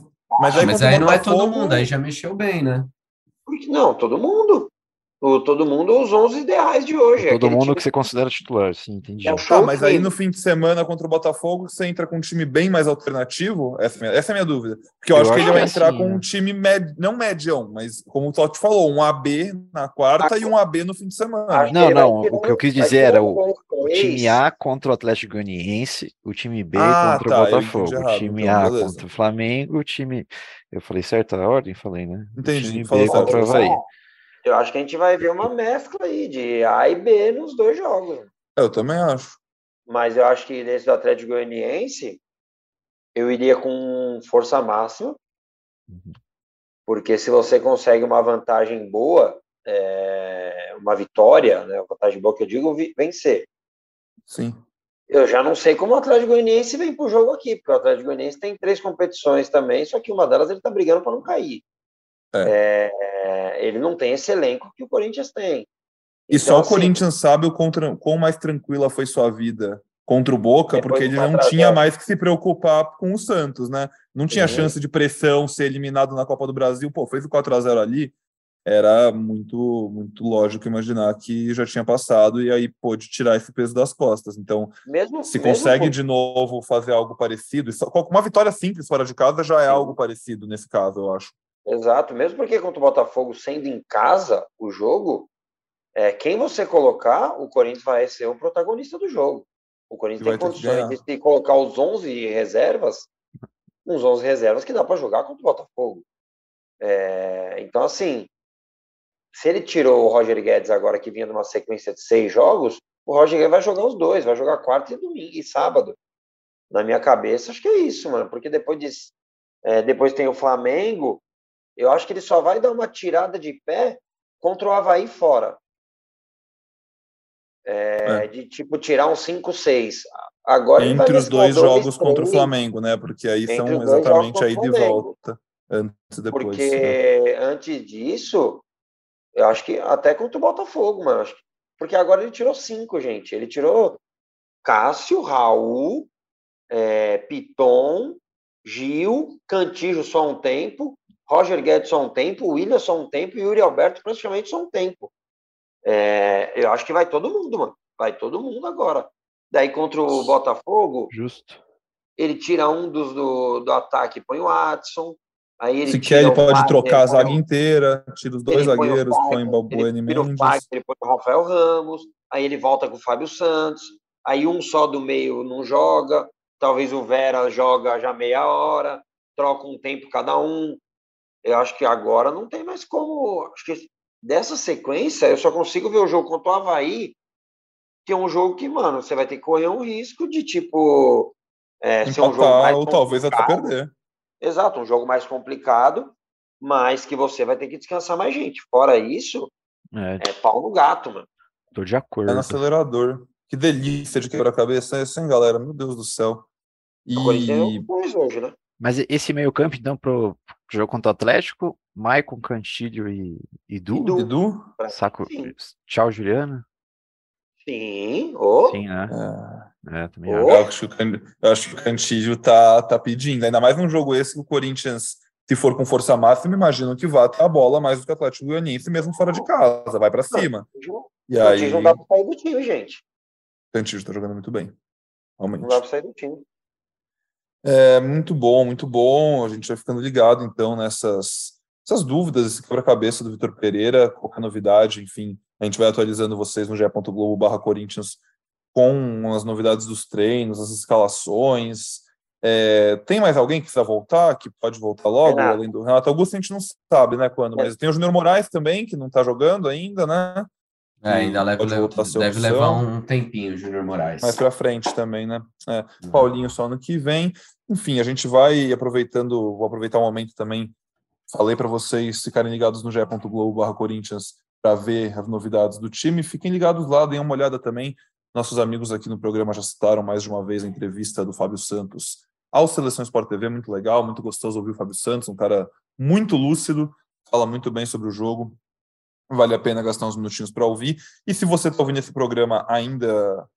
mas aí, Mas contra o aí não é todo mundo, aí já mexeu bem, né? Não, todo mundo. O, todo mundo, os 11 ideais de hoje. Todo mundo time que você considera titular, sim, entendi. É o Tá, mas aí time. no fim de semana contra o Botafogo, você entra com um time bem mais alternativo? Essa é a minha, essa é a minha dúvida. Porque eu, Eu acho que acho ele vai que entrar assim, com né? um time med, não medião, mas como o Totti falou, um AB na quarta e um AB no fim de semana. Não, que não, o que eu quis dizer era o- O time A contra o Atlético Goianiense, o time B Ah, contra tá, o Botafogo, errado, o time então, A beleza. contra o Flamengo, o time. Eu falei certa ordem? Falei, né? O Entendi, time falou B certo, contra o Havaí. Eu acho que a gente vai ver uma mescla aí de A e B nos dois jogos. Eu também acho. Mas eu acho que nesse do Atlético Goianiense, eu iria com força máxima. Uhum. Porque se você consegue uma vantagem boa, é, uma vitória, né, uma vantagem boa que eu digo, vencer. Sim. Eu já não sei como o Atlético Goianiense vem pro jogo aqui, porque o Atlético Goianiense tem três competições também, só que uma delas ele tá brigando para não cair. É, ele não tem esse elenco que o Corinthians tem. E Então, só o assim, Corinthians sabe o contra, quão mais tranquila foi sua vida contra o Boca, porque ele não 4 a 0. tinha mais que se preocupar com o Santos, né? Não tinha Sim. chance de pressão, ser eliminado na Copa do Brasil. Pô, fez o 4 a 0 ali, era muito muito lógico imaginar que já tinha passado e aí pôde tirar esse peso das costas. Então, mesmo, se consegue de novo fazer algo parecido, uma vitória simples fora de casa já é Sim. algo parecido nesse caso, eu acho. Exato, mesmo porque contra o Botafogo, sendo em casa o jogo, é, quem você colocar, o Corinthians vai ser o protagonista do jogo. O Corinthians tem condições de colocar os 11 reservas, uns 11 reservas que dá para jogar contra o Botafogo. É, então, assim, se ele tirou o Roger Guedes agora que vinha numa sequência de seis jogos, o Roger Guedes vai jogar os dois, vai jogar quarta e domingo e sábado. Na minha cabeça, acho que é isso, mano, porque depois de, é, depois tem o Flamengo, eu acho que ele só vai dar uma tirada de pé contra o Havaí fora. É, É. De tipo tirar um 5-6. Agora Entre os dois jogos contra o Flamengo, né? Porque aí Entre são exatamente aí de volta, antes e depois. Porque né? antes disso, eu acho que até contra o Botafogo, mano. acho que- Porque agora ele tirou cinco, gente. Ele tirou Cássio, Raul, é, Piton, Gil, Cantijo só um tempo, Roger Guedes só um tempo, William só um tempo e Yuri Alberto praticamente só um tempo. É, eu acho que vai todo mundo, mano. Vai todo mundo agora. Daí contra o Botafogo, Justo. ele tira um dos do, do ataque e põe o Watson. Aí ele Se tira quer, ele o pode Fagner, trocar a zaga o- inteira, tira os dois ele o zagueiros, põe Fagner, Balbuena e ele tira o Mendes. Ele põe o Rafael Ramos, aí ele volta com o Fábio Santos, aí um só do meio não joga, talvez o Vera joga já meia hora, troca um tempo cada um. Eu acho que agora não tem mais como. Acho que dessa sequência eu só consigo ver o jogo contra o Havaí, que é um jogo que, mano, você vai ter que correr um risco de tipo. É, ser um jogo Empatar mais ou talvez até complicado. perder. Exato, um jogo mais complicado, mas que você vai ter que descansar mais gente. Fora isso, É, é pau no gato, mano. tô de É acordo. no acelerador. Que delícia de quebra-cabeça é esse, hein, galera? Meu Deus do céu. E é dois hoje, né? Mas esse meio campo, então, pro pro jogo contra o Atlético, Maicon, Cantilho e, e Du? E Du. Edu? Saco. Sim, Tchau, Juliana? sim. ô, Sim, né? É, É, também Ô. acho. eu, acho que o Can- eu acho que o Cantillo tá, tá pedindo. Ainda mais num jogo esse que o Corinthians, se for com força máxima, imagino que vá ter a bola mais do que o Atlético Goianiense, mesmo fora de casa. Vai pra cima. E O aí, Corinthians não dá pra sair do time, gente. o Cantillo tá jogando muito bem. Realmente. Não dá pra sair do time. É muito bom, muito bom. A gente vai ficando ligado, então, nessas essas dúvidas, esse quebra-cabeça do Vitor Pereira, qualquer novidade, enfim, a gente vai atualizando vocês no ge.globo barra Corinthians com as novidades dos treinos, as escalações. É, tem mais alguém que precisa voltar, que pode voltar logo, Renato. além do Renato Augusto, a gente não sabe, né, quando, É. mas tem o Júnior Moraes também, que não tá jogando ainda, né? É, ainda leva, Pode leva- deve levar um tempinho, Júnior Moraes. mais para frente também, né? É, Uhum. Paulinho só no que vem. Enfim, a gente vai aproveitando, vou aproveitar o momento também. Falei para vocês ficarem ligados no ge.globo barra Corinthians para ver as novidades do time. Fiquem ligados lá, deem uma olhada também Nossos amigos aqui no programa já citaram mais de uma vez a entrevista do Fábio Santos ao Seleção Sport TV, muito legal, muito gostoso ouvir o Fábio Santos, um cara muito lúcido, fala muito bem sobre o jogo, vale a pena gastar uns minutinhos para ouvir. E se você está ouvindo esse programa ainda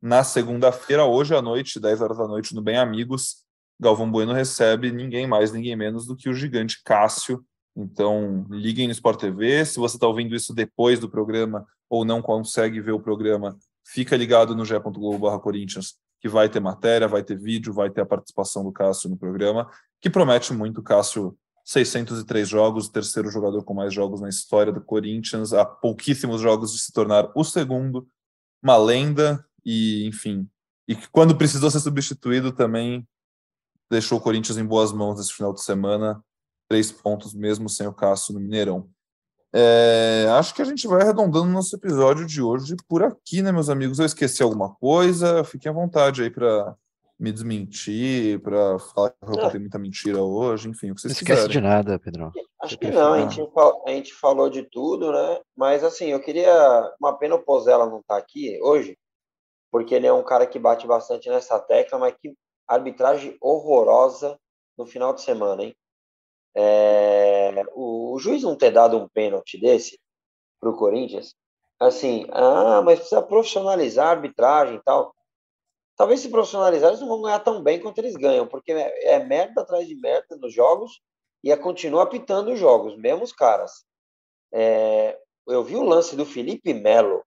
na segunda-feira, hoje à noite, 10 horas da noite, no Bem Amigos, Galvão Bueno recebe ninguém mais, ninguém menos do que o gigante Cássio. Então, liguem no Sport TV. Se você está ouvindo isso depois do programa ou não consegue ver o programa, fica ligado no ge.globo Corinthians, que vai ter matéria, vai ter vídeo, vai ter a participação do Cássio no programa, que promete muito. Cássio 603 jogos, o terceiro jogador com mais jogos na história do Corinthians, há pouquíssimos jogos de se tornar o segundo, uma lenda e, enfim, e que quando precisou ser substituído também deixou o Corinthians em boas mãos nesse final de semana, três pontos mesmo sem o Cássio no Mineirão. É, acho que a gente vai arredondando nosso episódio de hoje por aqui, né, meus amigos? Eu esqueci alguma coisa, fiquem à vontade aí para me desmentir, para falar que eu contei muita mentira hoje, enfim, o que vocês Não esquece de nada, Pedro. Acho que não, a gente, a gente falou de tudo, né? Mas assim, eu queria. Uma pena o Pozella não estar tá aqui hoje, porque ele é um cara que bate bastante nessa tecla, mas que arbitragem horrorosa no final de semana, hein? É, o, o, juiz não ter dado um pênalti desse para o Corinthians, assim, ah, mas precisa profissionalizar a arbitragem e tal. Talvez se profissionalizar, eles não vão ganhar tão bem quanto eles ganham, porque é, é merda atrás de merda nos jogos e é continua apitando os jogos, mesmo os caras. É, eu vi o lance do Felipe Melo.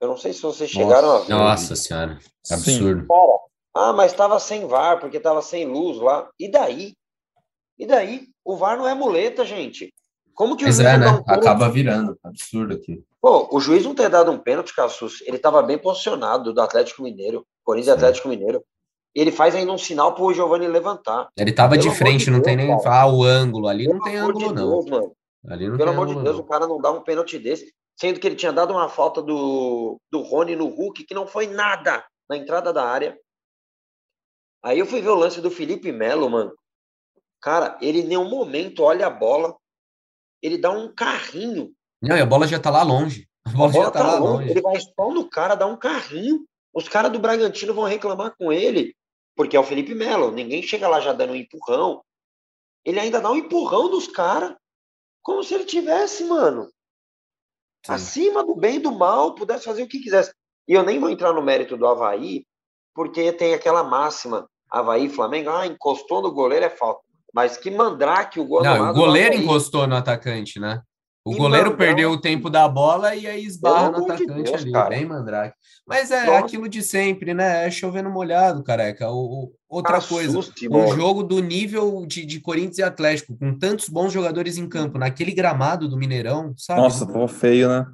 Eu não sei se vocês chegaram Nossa, a ver. Nossa senhora, absurdo. Ah, mas estava sem VAR, porque estava sem luz lá. E daí? E daí? O VAR não é muleta, gente. Como que o juiz é, né? Um Acaba virando. Absurdo aqui. Pô, o juiz não ter dado um pênalti, Cassus, ele estava bem posicionado do Atlético Mineiro. Corinthians e Atlético Mineiro. Ele faz ainda um sinal pro Giovanni levantar. Ele tava de frente, de não Deus, tem nem falar o ângulo. Ali Pelo não tem ângulo, de não. mano. Ali não Pelo amor ângulo, de Deus, não. o cara não dá um pênalti desse. Sendo que ele tinha dado uma falta do, do Rony no Hulk, que não foi nada na entrada da área. Aí eu fui ver o lance do Felipe Melo, mano. Cara, ele em nenhum momento olha a bola, ele dá um carrinho. Não, e a bola já tá lá longe. A bola, a bola já tá, tá lá longe. longe. Ele vai só no cara, dá um carrinho. Os caras do Bragantino vão reclamar com ele, porque é o Felipe Melo. Ninguém chega lá já dando um empurrão. Ele ainda dá um empurrão dos caras, como se ele tivesse, mano, Sim. acima do bem e do mal, pudesse fazer o que quisesse. E eu nem vou entrar no mérito do Havaí, porque tem aquela máxima, Havaí Flamengo, ah, encostou no goleiro é falta. Mas que mandrake o gol Não, o goleiro encostou no atacante, né? O e goleiro perdeu o tempo da bola e aí esbarra no atacante de Deus, ali, cara. bem mandrake. Mas é Nossa. aquilo de sempre, né? É chovendo molhado, careca. O, outra Assuste, coisa, um jogo do nível de, de Corinthians e Atlético, com tantos bons jogadores em campo, naquele gramado do Mineirão, sabe? Nossa, tava feio, né?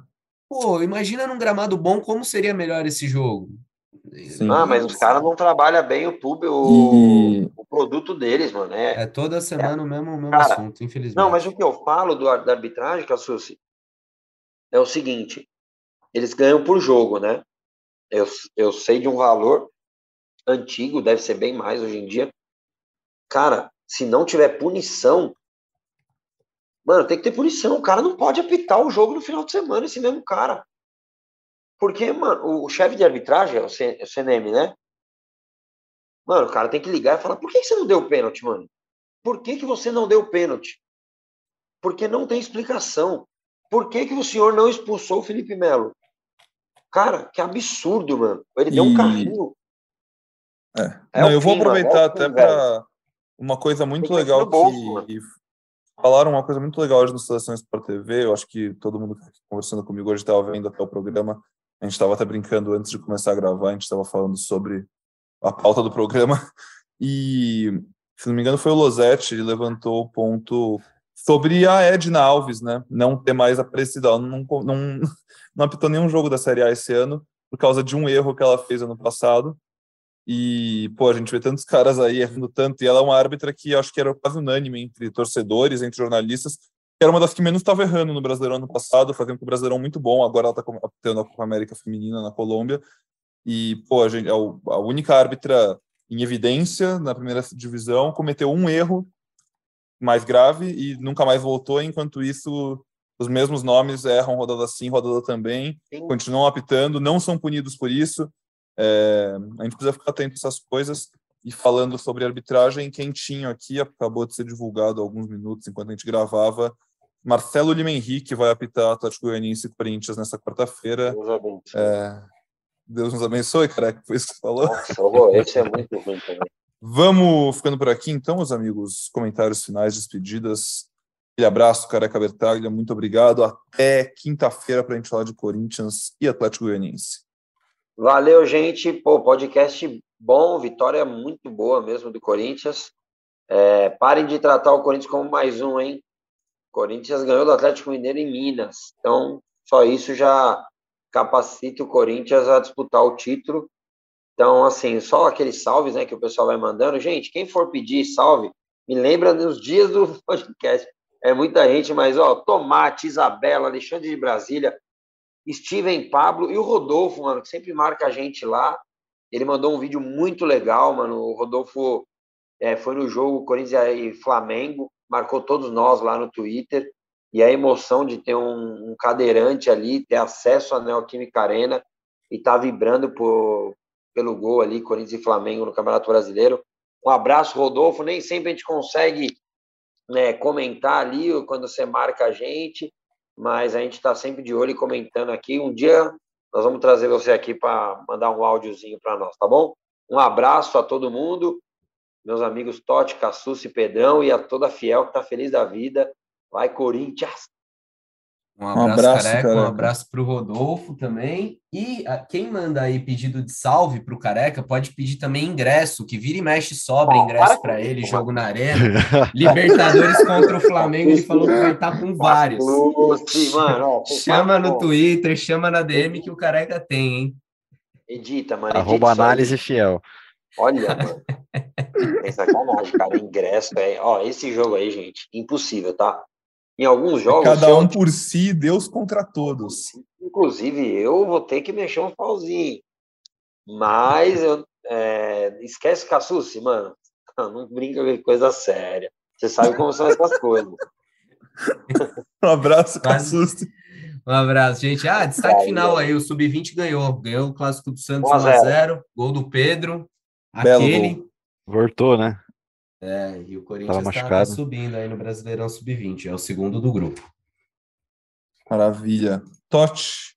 Pô, imagina num gramado bom como seria melhor esse jogo. Sim. Ah, mas os caras não trabalham bem o pub, o, e... o produto deles, mano. É, é toda semana é. o mesmo, o mesmo cara, assunto, infelizmente. Não, mas o que eu falo do, da arbitragem, Cassucci, é o seguinte: eles ganham por jogo, né? Eu, eu sei de um valor antigo, deve ser bem mais hoje em dia. Cara, se não tiver punição, mano, tem que ter punição. O cara não pode apitar o jogo no final de semana, esse mesmo cara. Porque, mano, o chefe de arbitragem é o CNM, né? Mano, o cara tem que ligar e falar: por que você não deu o pênalti, mano? Por que, que você não deu o pênalti? Porque não tem explicação. Por que, que o senhor não expulsou o Felipe Melo? Cara, que absurdo, mano. Ele e... deu um carrinho. É. é não, eu fim, vou aproveitar é até para uma coisa muito legal que, bolso, falaram uma coisa muito legal hoje no Seleções para TV. Eu acho que todo mundo que tá conversando comigo hoje estava vendo até o programa. A gente estava até brincando antes de começar a gravar, a gente estava falando sobre a pauta do programa. *laughs* E, se não me engano, foi o Losetti, ele levantou o ponto sobre a Edna Alves, né? Não ter mais aparecido. Ela não, não, *laughs* não apitou nenhum jogo da Série A esse ano, por causa de um erro que ela fez ano passado. E, pô, a gente vê tantos caras aí errando tanto, e ela é uma árbitra que acho que era quase unânime entre torcedores, entre jornalistas, era uma das que menos estava errando no Brasileirão ano passado, fazendo um Brasileirão muito bom. Agora ela está tendo a Copa América Feminina na Colômbia. E, pô, a, gente, é a única árbitra em evidência na primeira divisão, cometeu um erro mais grave e nunca mais voltou. Enquanto isso, os mesmos nomes erram rodada sim, rodada também, sim. continuam apitando, não são punidos por isso. É, a gente precisa ficar atento a essas coisas. E falando sobre arbitragem, quentinho aqui, acabou de ser divulgado alguns minutos enquanto a gente gravava. Marcelo Lima Henrique vai apitar Atlético Goianiense e Corinthians nessa quarta-feira. Deus abençoe. É, Deus nos abençoe, cara, que foi isso que você falou. Nossa, esse é muito ruim também. Vamos ficando por aqui, então, meus amigos. Comentários finais, despedidas. Aquele abraço, Careca Bertaglia. Muito obrigado. Até quinta-feira para a gente falar de Corinthians e Atlético Goianiense. Valeu, gente. Pô, podcast bom, vitória muito boa mesmo do Corinthians. É, parem de tratar o Corinthians como mais um, hein? O Corinthians ganhou do Atlético Mineiro em Minas. Então, só isso já capacita o Corinthians a disputar o título. Então, assim, só aqueles salves né, que o pessoal vai mandando. Gente, quem for pedir salve, me lembra nos dias do *laughs* podcast. É muita gente, mas, ó, Tomate, Isabela, Alexandre de Brasília, Steven Pablo e o Rodolfo, mano, que sempre marca a gente lá. Ele mandou um vídeo muito legal, mano. O Rodolfo é, foi no jogo Corinthians e Flamengo, marcou todos nós lá no Twitter. E a emoção de ter um, um cadeirante ali, ter acesso à Neoquímica Arena e estar tá vibrando por, pelo gol ali, Corinthians e Flamengo no Campeonato Brasileiro. Um abraço, Rodolfo. Nem sempre a gente consegue né, comentar ali quando você marca a gente, mas a gente está sempre de olho e comentando aqui. Um dia nós vamos trazer você aqui para mandar um áudiozinho para nós, tá bom? Um abraço a todo mundo, meus amigos Totti, Cassucci, Pedrão e a toda Fiel que está feliz da vida. Vai, Corinthians! Um abraço, um abraço careca, careca, um abraço para o Rodolfo também. E a, quem manda aí pedido de salve para o Careca pode pedir também ingresso, que vira e mexe sobra oh, ingresso para ele, jogo na arena. *laughs* Libertadores contra o Flamengo, ele falou que vai estar tá com vários. mano, chama no Twitter, chama na DM que o Careca tem, hein? Edita, mano. Arroba análise fiel. Olha, mano. *laughs* É sacanagem, cara. Ingresso, é. Ó, esse jogo aí, gente, impossível, tá? Em alguns jogos. Cada um por si, Deus contra todos. Inclusive, eu vou ter que mexer um pauzinho. Mas eu. É... Esquece Cassucci, mano. *laughs* Não brinca com coisa séria. Você sabe como são essas *laughs* coisas. um abraço, Cassucci. Um abraço, gente. Ah, destaque final aí: o Sub-20 ganhou. Ganhou o Clássico do Santos 1x0. Gol do Pedro. Belo aquele. Gol. Voltou, né? É, e o Corinthians está subindo aí no Brasileirão Sub-20, é o segundo do grupo. Maravilha. Totti,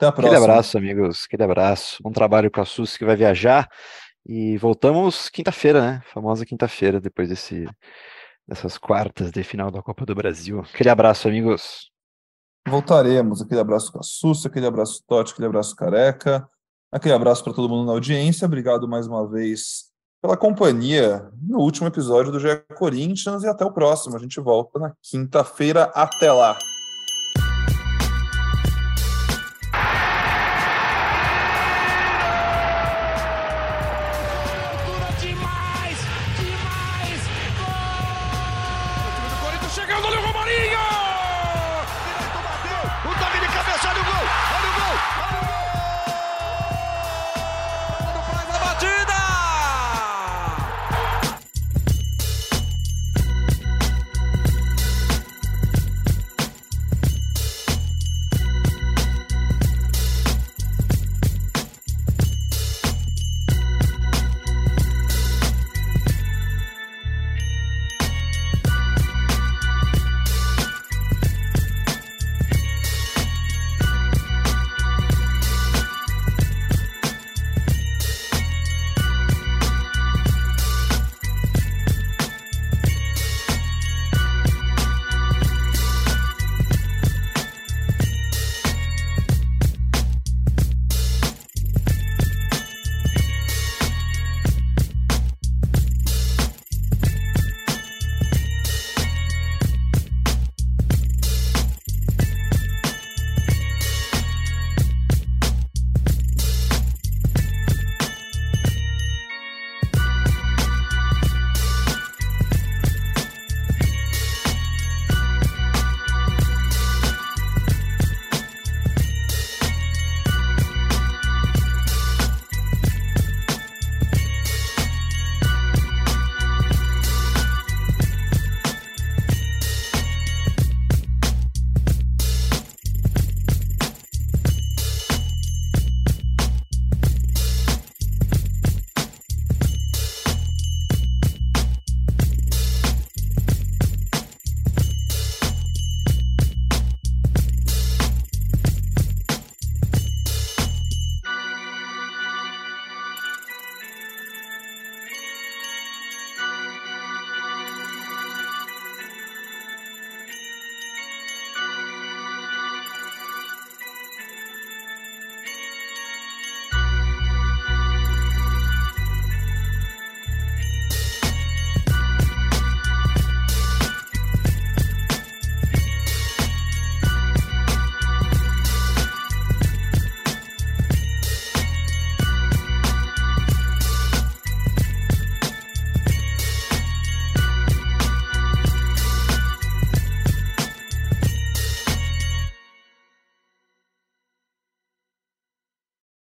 até a próxima. Aquele abraço, amigos. Aquele abraço. Bom trabalho com a SUS que vai viajar. E voltamos quinta-feira, né? Famosa quinta-feira, depois desse, dessas quartas de final da Copa do Brasil. Aquele abraço, amigos. Voltaremos. Aquele abraço com a SUS, aquele abraço Totti, aquele abraço careca. Aquele abraço para todo mundo na audiência. Obrigado mais uma vez pela companhia no último episódio do GE Corinthians e até o próximo. A gente volta na quinta-feira. Até lá!